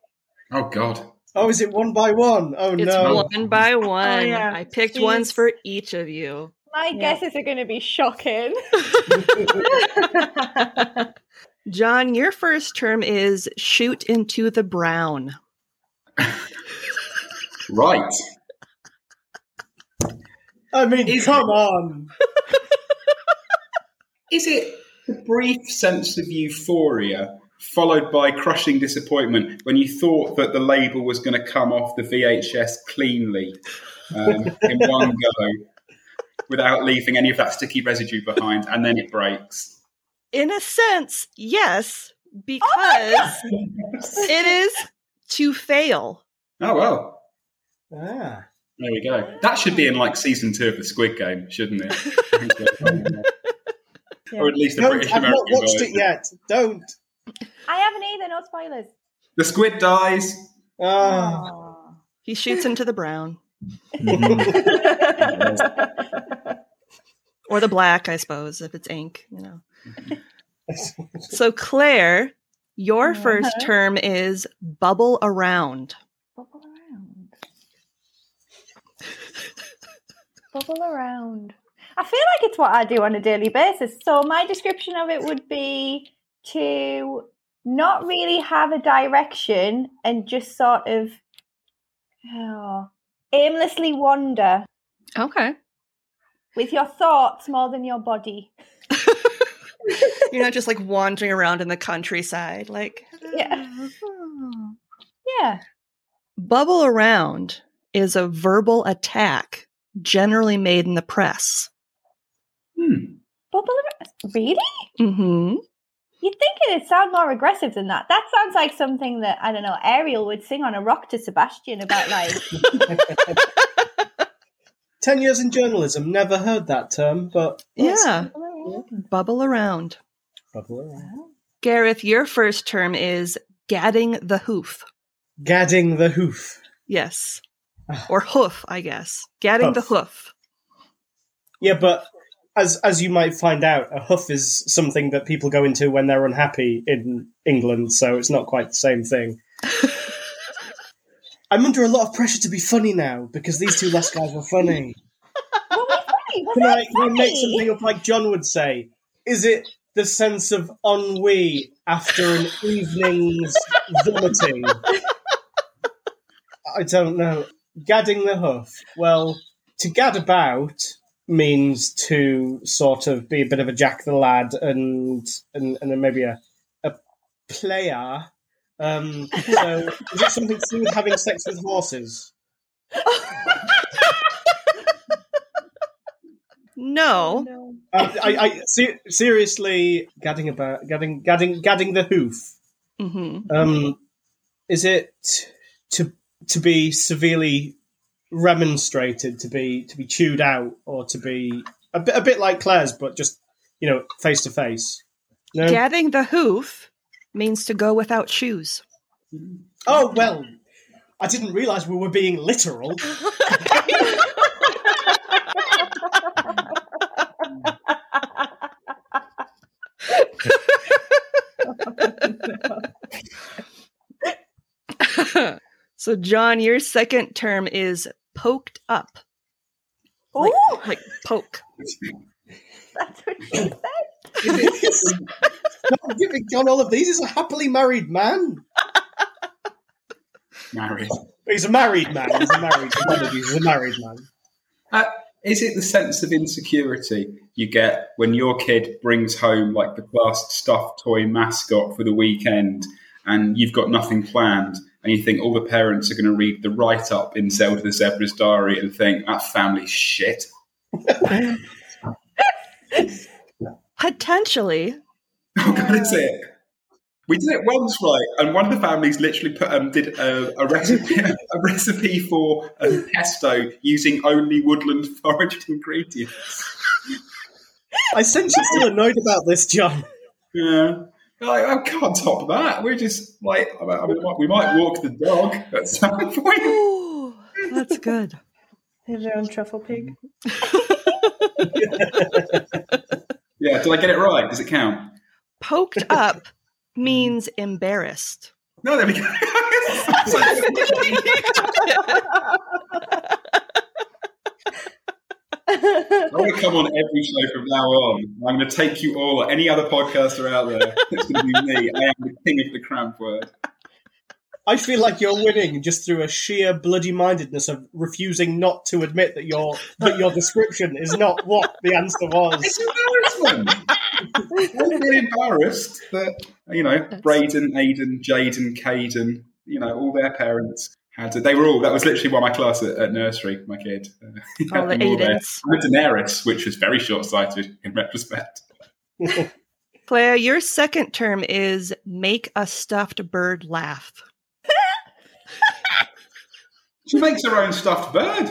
Oh God. Oh, is it one by one? Oh no. It's no! one by oh, one. yeah. I picked Jeez. ones for each of you. My Yeah. guesses are going to be shocking. John, your first term is shoot into the brown. Right. I mean, Is- come on! Is it the brief sense of euphoria followed by crushing disappointment when you thought that the label was going to come off the VHS cleanly um, in one go without leaving any of that sticky residue behind and then it breaks? In a sense, yes, because it is to fail. Oh, well. Ah. There we go. That should be in like season two of the Squid Game, shouldn't it? or at least the Don't, British I've not watched version. it yet. Don't. I haven't either, no spoilers. The squid dies. Ah. Aw. He shoots into the brown or the black, I suppose, if it's ink, you know. So, Claire, your first Uh-huh. term is bubble around. Bubble around. Bubble around. I feel like it's what I do on a daily basis. So my description of it would be to not really have a direction and just sort of oh, aimlessly wander Okay. with your thoughts more than your body. You're not just like wandering around in the countryside, like Yeah. Yeah. bubble around is a verbal attack generally made in the press. Hmm. Bubble around. Really? Mm-hmm. You'd think it'd sound more aggressive than that. That sounds like something that, I don't know, Ariel would sing on a rock to Sebastian about, like, Ten years in journalism, never heard that term, but Yeah. Bubble around. Bubble around. Gareth, your first term is gadding the hoof. gadding the hoof. Yes. Ah. Or hoof, I guess. Gadding the Hoof. hoof. Yeah, but as as you might find out, a huff is something that people go into when they're unhappy in England, so it's not quite the same thing. I'm under a lot of pressure to be funny now because these two last guys were funny. what was funny? Was Can I, can make something up like John would say? Is it the sense of ennui after an evening's vomiting? I don't know. Gadding the hoof. Well, to gad about means to sort of be a bit of a jack the lad and and, and then maybe a a player. Um, so is it something to do with having sex with horses? No. No. Uh, I, I se- seriously gadding about gadding gadding gadding the hoof. Mm-hmm. Um, is it to to be severely remonstrated, to be to be chewed out, or to be a bit a bit like Claire's, but just you know face to face? Gadding the hoof means to go without shoes. oh well, I didn't realise we were being literal. so, John, your second term is poked up. Like, Ooh, like poke. that's what she said. Not giving John all of these. He's a happily married man. Married. He's a married man. He's a married man. He's a married man. Uh, is it the sense of insecurity you get when your kid brings home like the class stuffed toy mascot for the weekend and you've got nothing planned and you think all the parents are going to read the write up in Zelda the Zebra's diary and think that family shit? Potentially. Oh, God, is it? We did it once, right? And one of the families literally put um, did a, a recipe a recipe for a pesto using only woodland foraged ingredients. I sense you're still annoyed about this, John. Yeah. Like, I can't top that. We're just like, I mean, we might walk the dog at some point. Ooh, that's good. They have their own truffle pig. Yeah, did I get it right? Does it count? Poked up means embarrassed. No, there we go. I'm going to come on every show from now on. I'm going to take you all, or any other podcaster out there, it's going to be me. I am the king of the cramp word. I feel like you're winning just through a sheer bloody mindedness of refusing not to admit that your that your description is not what the answer was. It's was. embarrassment. I'm really embarrassed that, you know, Braden, Aiden, Jaden, Caden, you know, all their parents had to. They were all, that was literally why my class at, at nursery, my kid. Uh, had All the them all there. Aidens. And the Daenerys, which was very short sighted in retrospect. Claire, your second term is make a stuffed bird laugh. She makes her own stuffed bird.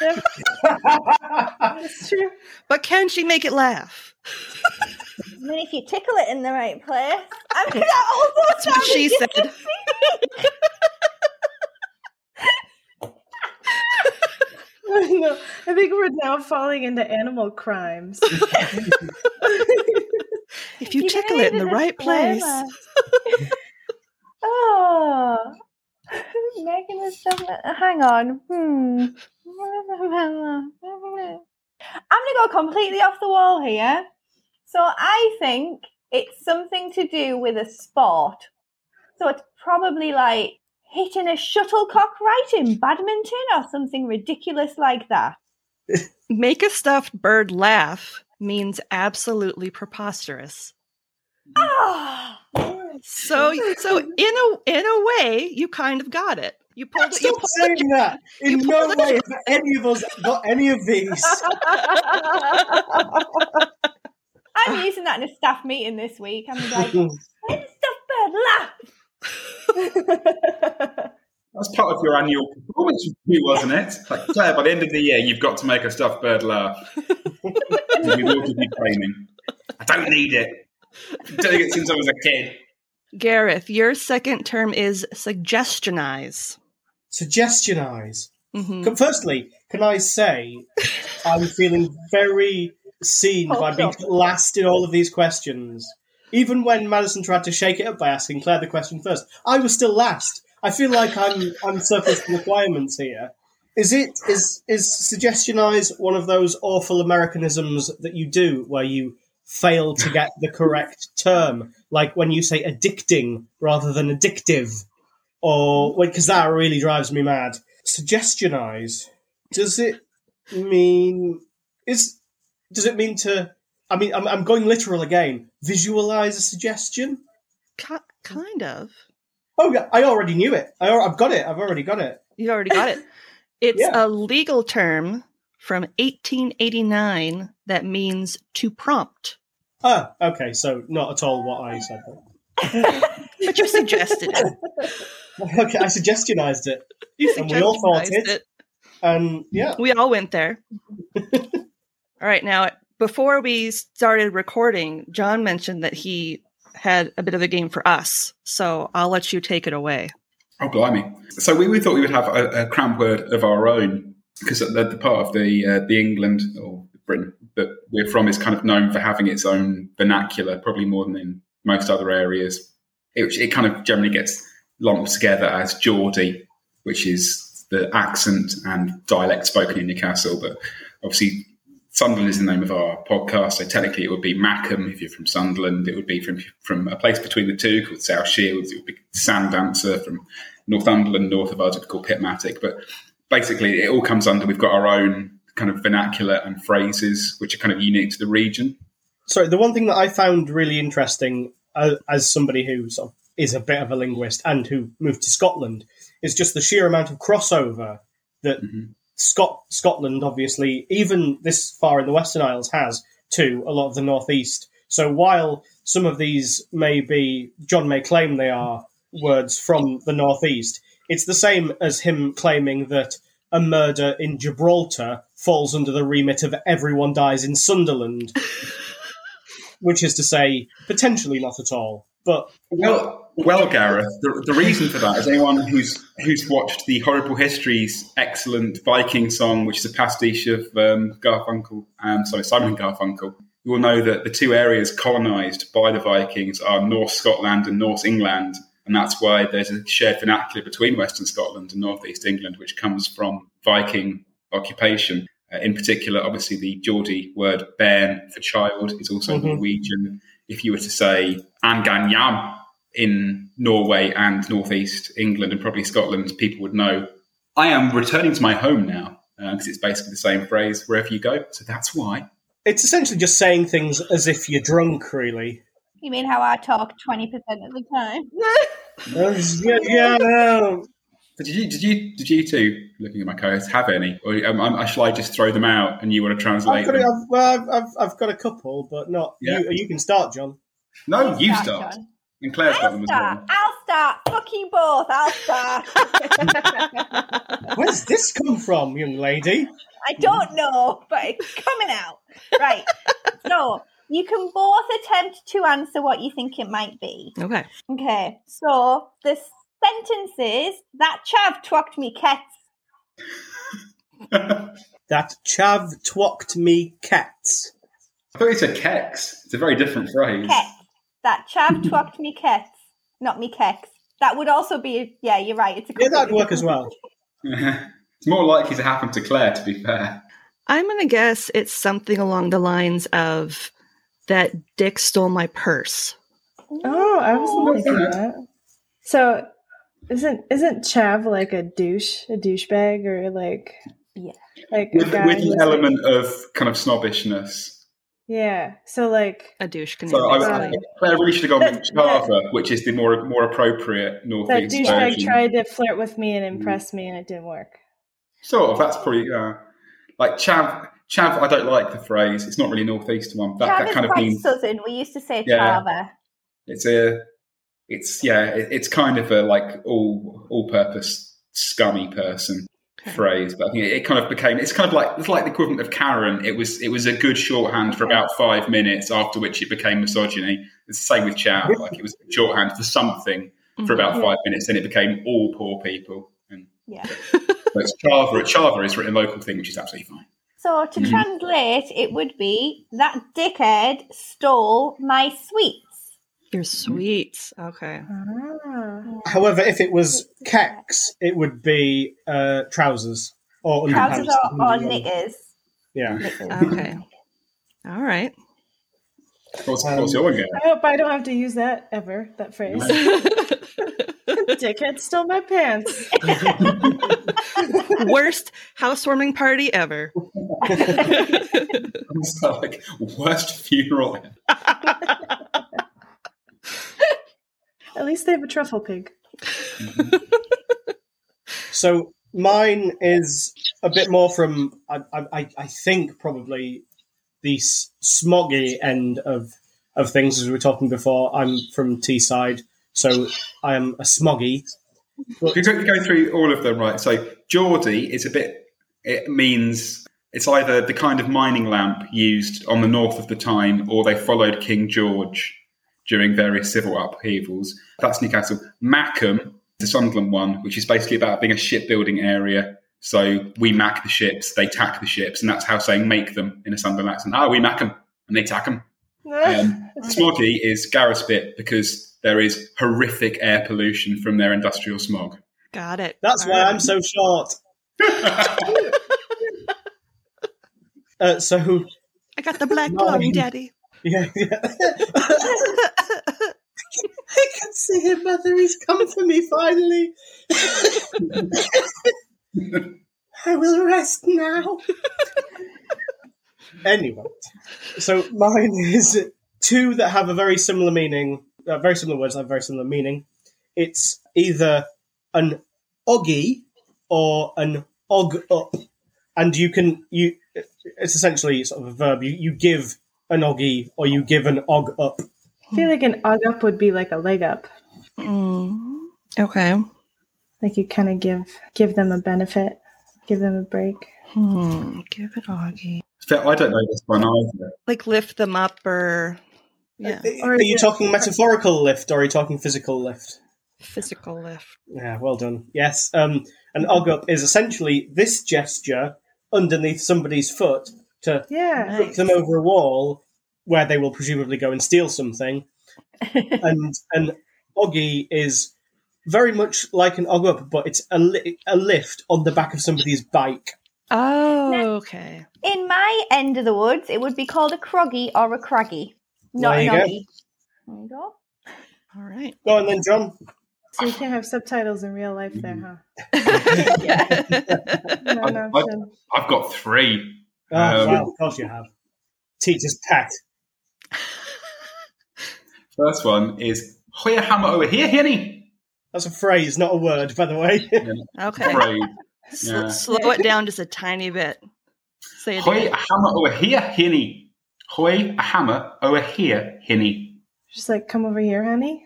That's true. But can she make it laugh? I mean, if you tickle it in the right place. I mean, that also That's what she sounded said. no, I think we're now falling into animal crimes. If you You tickle it in the right place. oh, making this stuff. Hang on. Hmm. I'm gonna go completely off the wall here. So I think it's something to do with a sport. So it's probably like hitting a shuttlecock right in badminton or something ridiculous like that. Make a stuffed bird laugh means absolutely preposterous. Ah, So, so in a in a way, you kind of got it. You pulled it. You Stop pulled saying that. In no pulled way have any of us got any of these. I'm using that in a staff meeting this week. I'm like, "When stuff bird laugh. That's part of your annual performance review, wasn't it? Like, Claire, by the end of the year, you've got to make a stuffed bird laugh. we will give you training. I don't need it. I've been doing it since I was a kid. Gareth, your second term is suggestionize. Suggestionize. Mhm. Firstly, can I say I'm feeling very seen by being last in all of these questions. Even when Madison tried to shake it up by asking Claire the question first, I was still last. I feel like I'm I'm surplus requirements here. Is it is is suggestionize one of those awful Americanisms that you do where you fail to get the correct term, like when you say addicting rather than addictive, or because that really drives me mad. Suggestionize. Does it mean is does it mean to? I mean, I'm, I'm going literal again. Visualize a suggestion. Ki- kind of. Oh, yeah, I already knew it. I, I've got it. I've already got it. You already got it. It's Yeah. a legal term from 1889 that means to prompt. Ah, okay. So not at all what I said. But you suggested it. Okay, I suggestionized it, You And we all thought suggestionized it. and yeah, We all went there. all right, now before we started recording, John mentioned that he had a bit of a game for us. So I'll let you take it away. Oh, blimey. So we, we thought we would have a, a cramp word of our own because the, the part of the, uh, the England or Britain that we're from is kind of known for having its own vernacular, probably more than in most other areas. It, it kind of generally gets lumped together as Geordie, which is the accent and dialect spoken in Newcastle. But obviously, Sunderland is the name of our podcast, so technically it would be Mackem if you're from Sunderland. It would be from from a place between the two called South Shields. It would be Sandancer from Northumberland, north of us, would be called Pitmatic. But basically, it all comes under. We've got our own kind of vernacular and phrases which are kind of unique to the region. Sorry, the one thing that I found really interesting uh, as somebody who sort of is a bit of a linguist and who moved to Scotland is just the sheer amount of crossover that Mhm. Scot- Scotland, obviously, even this far in the Western Isles, has to a lot of the Northeast. So while some of these may be, John may claim they are words from the Northeast, it's the same as him claiming that a murder in Gibraltar falls under the remit of everyone dies in Sunderland which is to say, potentially not at all. But Well, well, Gareth, the, the reason for that is anyone who's who's watched the Horrible Histories excellent Viking song, which is a pastiche of um, Garfunkel, um, sorry, Simon Garfunkel. You will know that the two areas colonised by the Vikings are North Scotland and North England, and that's why there's a shared vernacular between Western Scotland and North East England, which comes from Viking occupation. Uh, in particular, obviously, the Geordie word bairn for child is also Mhm. Norwegian. If you were to say Anganyam in Norway and northeast England and probably Scotland, people would know. I am returning to my home now because it's basically the same phrase wherever you go. So that's why. it's essentially just saying things as if you're drunk, really. You mean how I talk 20% of the time? yeah, yeah, no. Did you did you did you two looking at my co-hosts have any, or um, um, shall I just throw them out and you want to translate I've got, a, them? I've, well, I've, I've, I've got a couple, but not. Yeah. You, you can start, John. No, you Start, start. John. And Claire's I'll them as start. well. I'll start. Fuck you both. I'll start. Where's this come from, young lady? I don't know, but it's coming out. Right. So you can both attempt to answer what you think it might be. Okay. Okay. So the sentence is that chav twacked me cats. That chav twacked me cats. I thought you a kex. It's a very different phrase. Cats. That chav twucked me kets, not me keks. That would also be, yeah, you're right. It's a yeah, that'd work as well. it's more likely to happen to Claire, to be fair. I'm going to guess it's something along the lines of that Dick stole my purse. Oh, I was oh, thinking that. So isn't isn't chav like a douche, a douchebag, or like yeah, like with, with the element of kind of snobbishness. Yeah. So like a douche can. So I, I, I really should have gone with charva, which is the more more appropriate northeast. That douchebag version. tried to flirt with me and mm. impress mm. me, and it didn't work. Sort of. That's pretty. Uh, like chav, chav. I don't like the phrase. It's not really northeast one. That, that kind of means southern. We used to say yeah, It's a. It's yeah. It, it's kind of a like all all purpose scummy person phrase, but I think it, kind of became it's kind of like it's like the equivalent of Karen. It was it was a good shorthand for about five minutes, after which it became misogyny. It's the same with chow, like it was shorthand for something for mm-hmm. about yeah. five minutes, then it became all poor people. And yeah, it's charva. Charva is written local thing, which is absolutely fine. So to mm-hmm. translate, it would be that dickhead stole my sweet. Your mm-hmm. sweets. Okay. Ah. However, if it was keks, it would be uh, trousers or trousers or, or mm-hmm. knickers. Yeah. okay. All right. What's, what's your again? I hope I don't have to use that ever. That phrase. Dickhead stole my pants. worst housewarming party ever. like worst funeral. At least they have a truffle pig. Mm-hmm. so mine is a bit more from I, I, I think probably the smoggy end of of things as we were talking before. I'm from Teesside, so I am a smoggy. But- you go through all of them, right? So Geordie is a bit. It means it's either the kind of mining lamp used on the north of the Tyne, or they followed King George during various civil upheavals. That's Newcastle. Mackem, the Sunderland one, which is basically about being a shipbuilding area. So we mack the ships, they tack the ships, and that's how saying make them in a Sunderland accent. Ah, we mack them, and they tack them. Ah, um, smoggy is Gareth's bit because there is horrific air pollution from their industrial smog. Got it. That's All why right. I'm so short. uh, so I got the black lung, Daddy. Yeah. I can see him, mother. He's come for me finally. I will rest now. anyway, so mine is two that have a very similar meaning, uh, very similar words have very similar meaning. It's either an oggy or an og up, and you can you. It's essentially sort of a verb. You you give an oggy or you give an og up. I feel like an og up would be like a leg up. Mm, okay. Like you kind of give give them a benefit, give them a break. Hmm. Give an oggy. I don't know this one either. Like lift them up or. Yeah. Are, are you talking metaphorical lift or are you talking physical lift? Physical lift. Yeah, well done. Yes. Um, an og up is essentially this gesture underneath somebody's foot to yeah. Nice. them over a wall where they will presumably go and steal something. and and Oggy is very much like an Ogup, but it's a, li- a lift on the back of somebody's bike. Oh, now, okay. In my end of the woods, it would be called a croggy or a craggy, not an oggy. There you go. All right. Go on then, John. So you can't have subtitles in real life, there, huh? yeah. I, have got three. Oh, um, of course you have. Teacher's pet. First one is Hoya hammer over here, hinny. That's a phrase, not a word, by the way. Yeah. okay. Phrase. Yeah. Slow it down just a tiny bit. Say it Hoy a hammer over here, hinny. Hoy a hammer over here, hinny. She's like, come over here, honey.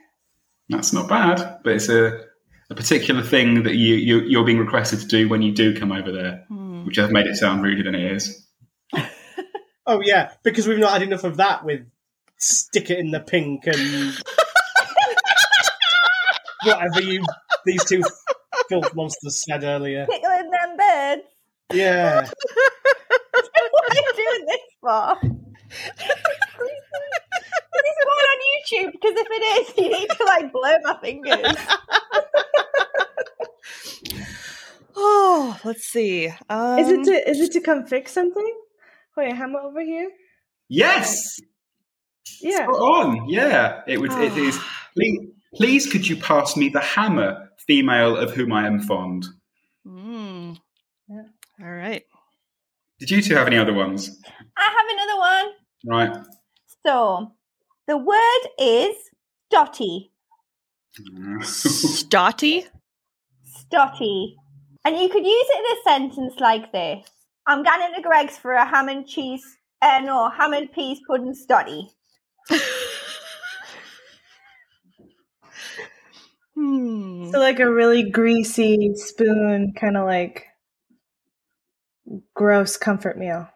That's not bad, but it's a, a particular thing that you, you, are being requested to do when you do come over there, mm. which has made it sound ruder than it is. Oh yeah, because we've not had enough of that with stick it in the pink and whatever you these two filth monsters said earlier. Tickling them birds. Yeah. what are you doing this for? Is this one on YouTube? Because if it is, you need to like blow my fingers. oh, let's see. Um, is it um, to is it to come fix something? Hammer over here? Yes. Yeah. Spot on. Yeah. It would. Oh. It is. Ah. Please, please, could you pass me the hammer, female of whom I am fond? Mm. Yeah. All right. Did you two have any other ones? I have another one. Right. So the word is dotty. Stotty. Stotty. And you could use it in a sentence like this. I'm going to Greggs for a ham and cheese, uh, no, ham and peas pudding stotty. Hmm. So like a really greasy spoon, kind of like gross comfort meal.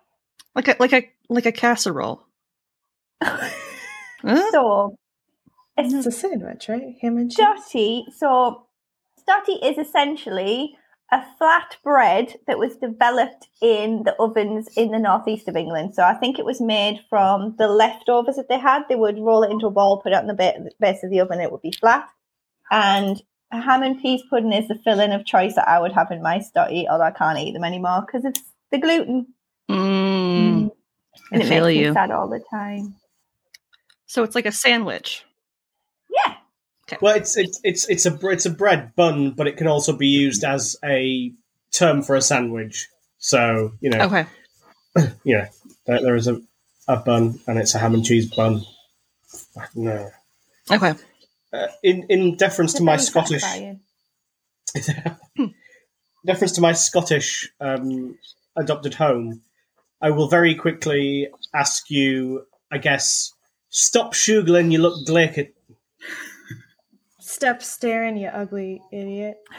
Like a like a like a casserole. Huh? So It's it's a sandwich, right? Ham and cheese. stotty. So stotty is essentially a flat bread that was developed in the ovens in the northeast of England. So I think it was made from the leftovers that they had. They would roll it into a ball, put it on the base of the oven, it would be flat. And a ham and peas pudding is the filling of choice that I would have in my stotty, although I can't eat them anymore because it's the gluten. Mm. And I it feel makes you. me sad all the time. So it's like a sandwich. Yeah. Well, it's it's it's it's a it's a bread bun, but it can also be used as a term for a sandwich. So you know, Okay. you know, there, there is a, a bun, and it's a ham and cheese bun. No, Okay. uh, in in deference to my Scottish satisfying. deference to my Scottish um, adopted home, I will very quickly ask you. I guess stop shugling. You look glaikit. Stop staring, you ugly idiot.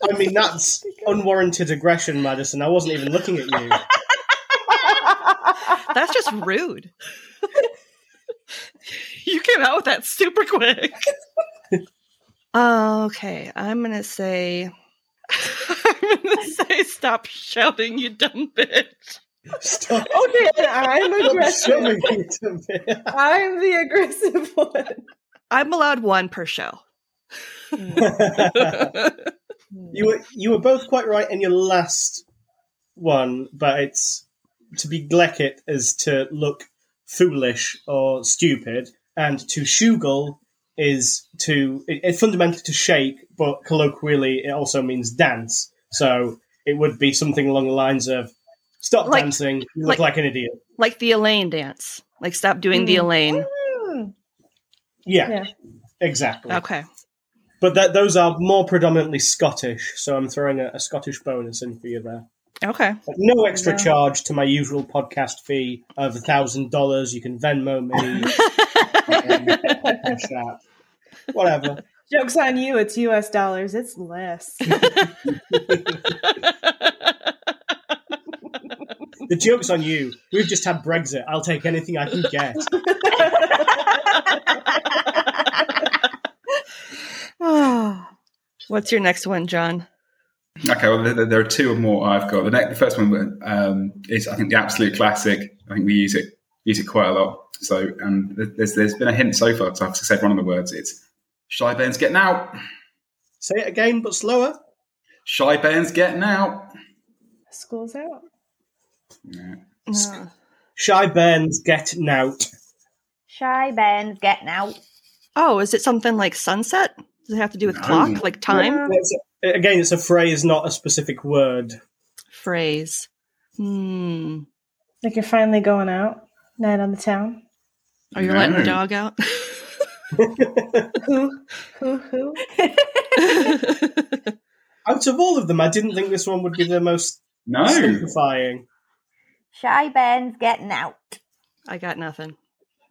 I mean, that's unwarranted aggression, Madison. I wasn't even looking at you. That's just rude. you came out with that super quick. okay, I'm gonna say. I'm gonna say, stop shouting, you dumb bitch. Stop. Okay, I'm aggressive. shoving it to me. I'm the aggressive one. I'm allowed one per show. you were you were both quite right in your last one, but it's to be glaikit is to look foolish or stupid, and to shugle is to it, it fundamentally to shake, but colloquially it also means dance. So it would be something along the lines of stop Like- dancing, you look like- like, an idiot. like the Elaine dance. Like, stop doing the Mm. Elaine. Mm. Yeah, Yeah. exactly. Okay. But that those are more predominantly Scottish, so I'm throwing a, a Scottish bonus in for you there. Okay. No extra Yeah. charge to my usual podcast fee of a thousand dollars. You can Venmo me, um, Cash whatever. Joke's on you, it's US dollars, it's less. The joke's on you. We've just had Brexit. I'll take anything I can get. What's your next one, John? Okay, well, there, there are two or more I've got. The, next, the first one um, is, I think, the absolute classic. I think we use it use it quite a lot. So, and there's there's been a hint so far. So I've said one of the words. It's shy Ben's getting out. Say it again, but slower. Shy Ben's getting out. School's out. Yeah. Shy Bairns get out. Shy Ben's getting out. oh, is it something like sunset? Does it have to do with No. clock, like time It's a- again, it's a phrase, not a specific word. phrase? Hmm. Like you're finally going out, night on the town. Are you letting the dog out? Who? Who? Who? Out of all of them, I didn't think this one would be the most No. simplifying. Shy Ben's getting out. I got nothing.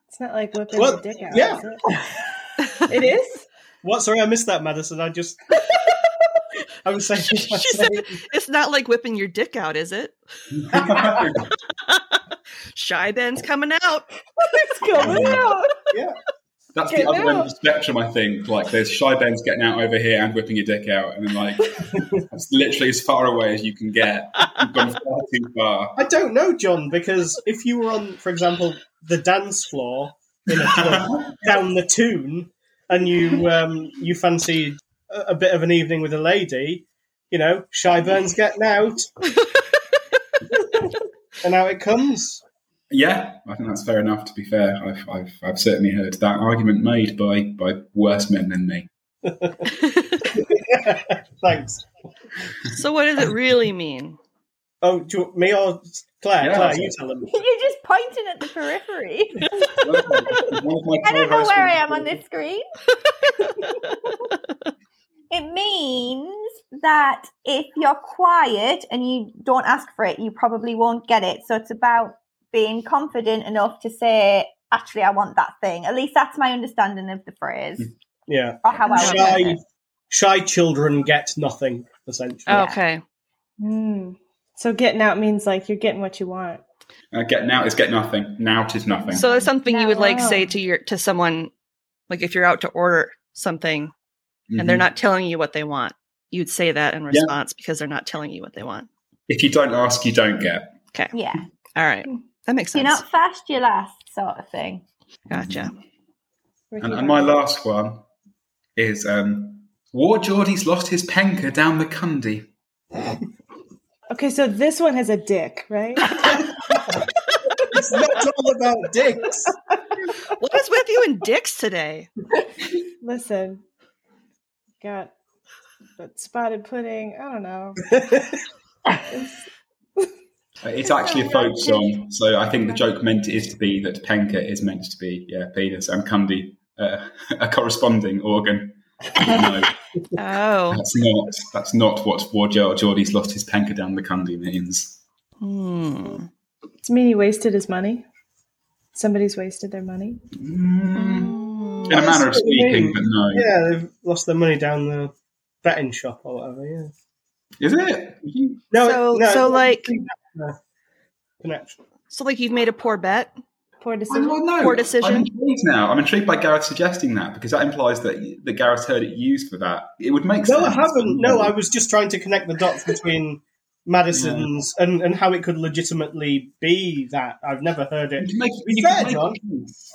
It's not like whipping Well, your dick out. yeah. is it? it is? What? Sorry, I missed that, Madison. I just. I was saying. She said, "It's not like whipping your dick out, is it?" Shy Ben's coming out. It's coming out. That's the Get other end of the spectrum, I think. Like, there's shy Ben's getting out over here and whipping your dick out, and then like that's literally as far away as you can get. You've gone far too far. I don't know, John, because if you were on, for example, the dance floor in a club down the tune, and you um, you fancied a, a bit of an evening with a lady, you know, Shy Burns getting out. and out it comes. Yeah, I think that's fair enough. To be fair, I've, I've, I've certainly heard that argument made by by worse men than me. Thanks. so, what does it really mean? Oh, do you, me or Claire? Yeah, Claire, you tell them. You're just pointing at the periphery. One of my I don't know where I am on this screen. It means that if you're quiet and you don't ask for it, you probably won't get it. So it's about being confident enough to say, actually, I want that thing. At least that's my understanding of the phrase Yeah. or how I Shy, shy children get nothing, essentially. Oh, Okay. Hmm. So getting out means like you're getting what you want. Uh, get now is get nothing. Now is nothing. So, it's something you would like Wow. say to your to someone, like if you're out to order something and Mhm. they're not telling you what they want, you'd say that in Yeah. response because they're not telling you what they want. If you don't ask, you don't get. Okay. Yeah. All right, that makes sense. You're not fast, you're last, sort of thing. Gotcha. And, and my last one is um, War Geordie's lost his penker down the Cundy. Okay, so this one has a dick, right? It's not all about dicks. What is with you and dicks today? Listen, got but spotted pudding. I don't know. It's actually a folk song, so I think the joke meant is to be that penka is meant to be yeah penis and Cundy uh, a corresponding organ. no, Oh, that's not. That's not what War Geor- Geordie's lost his penka down the Cundy means. hmm. Does it mean he wasted his money? Somebody's wasted their money. Mm, in a manner of speaking, but no. Yeah, they've lost their money down the betting shop or whatever. Yeah. Is it? No, So- no, so, it's like- the connection. So, like, you've made a poor bet. Poor decision. well, no. Poor decision. I'm intrigued now. I'm intrigued by Gareth suggesting that because that implies that that Gareth heard it used for that. It would make No, sense. I haven't. No, I was just trying to connect the dots between Madison's and, and how it could legitimately be that. I've never heard it. can make, you fair, John.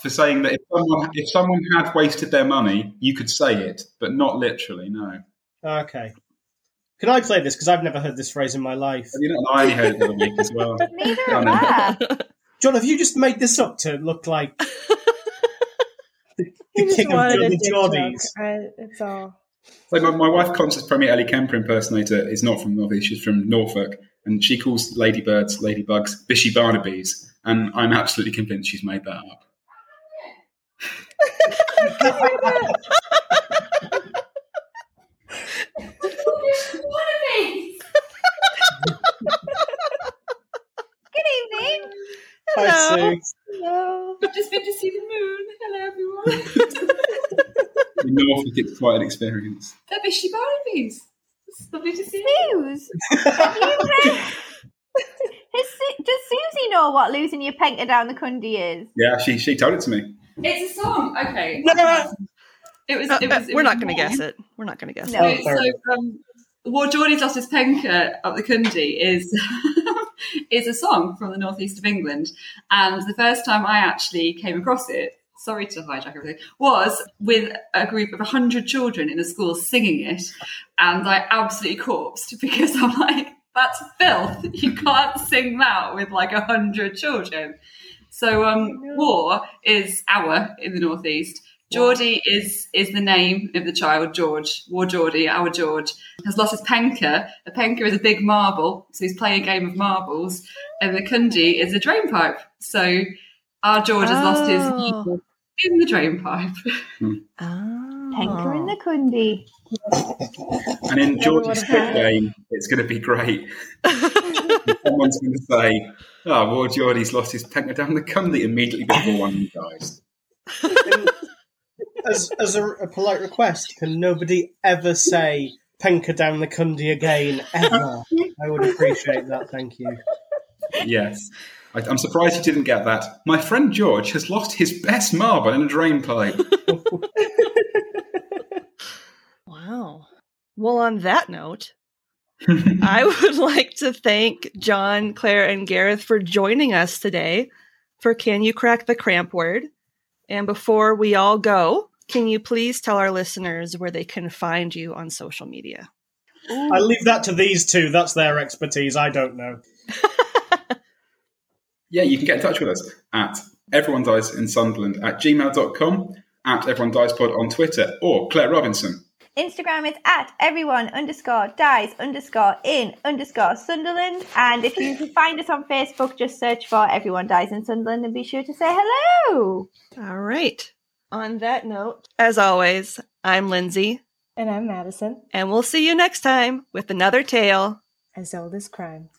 for saying that if someone if someone had wasted their money, you could say it, but not literally. No, Okay. Can I play this? Because I've never heard this phrase in my life. you know, I heard it the other week as well. But Neither Yeah, of no. that. John, have you just made this up to look like the, He the just king of the dick. Geordies? I, it's all. Like my, my wife, Constance Premier Ellie Kemper impersonator, is not from North She's from Norfolk, and she calls ladybirds, ladybugs, bishy barnabys, and I'm absolutely convinced she's made that up. Good evening. Hi, Hello. Sue. Hello. I've just been to see the moon. Hello, everyone. In Norfolk, it's quite an experience. They're Bishy Barnabies. It's lovely to see you. Suze. Have you read- Has Su- Does Susie know what losing your penker down the cundy is? Yeah, she she told it to me. It's a song. Okay. No. It was. Uh, It uh, was it we're was not going to guess it. We're not going to guess No. it. So, so um, War Geordie's Lost His Penker up the Cundy is is a song from the northeast of England, and the first time I actually came across it, sorry to hijack everything, was with a group of hundred children in a school singing it, and I absolutely corpsed because I'm like, that's filth. You can't sing that with like a hundred children. So um, War is our in the northeast. Geordie is is the name of the child, George. War Geordie, our George, has lost his penker. A penker is a big marble, so he's playing a game of marbles, and the cundy is a drain pipe. So our George has lost his Oh. in the drain pipe. Oh. Hmm. Ah. Penker in the cundy. And in Never George's would've spit had game, it's going to be great. Someone's going to say, "Oh, War Geordie's lost his penker down the cundy immediately before one of you dies." As, as a, a polite request, can nobody ever say penker down the cundy again, ever? I would appreciate that, thank you. Yes. I, I'm surprised you didn't get that. My friend George has lost his best marble in a drain pipe. Wow. Well, on that note, I would like to thank John, Claire, and Gareth for joining us today for Can You Crack the Cramp Word? And before we all go, can you please tell our listeners where they can find you on social media? I leave that to these two, that's their expertise, I don't know. Yeah, you can get in touch with us at everyone dies in Sunderland at gmail.com, at everyone dies pod on Twitter, or Claire Robinson. Instagram is at everyone underscore dies underscore in underscore Sunderland. And if you can find us on Facebook, just search for everyone dies in Sunderland and be sure to say hello. All right. On that note, as always, I'm Lindsay, And I'm Madison, and we'll see you next time with another tale. As old as crime.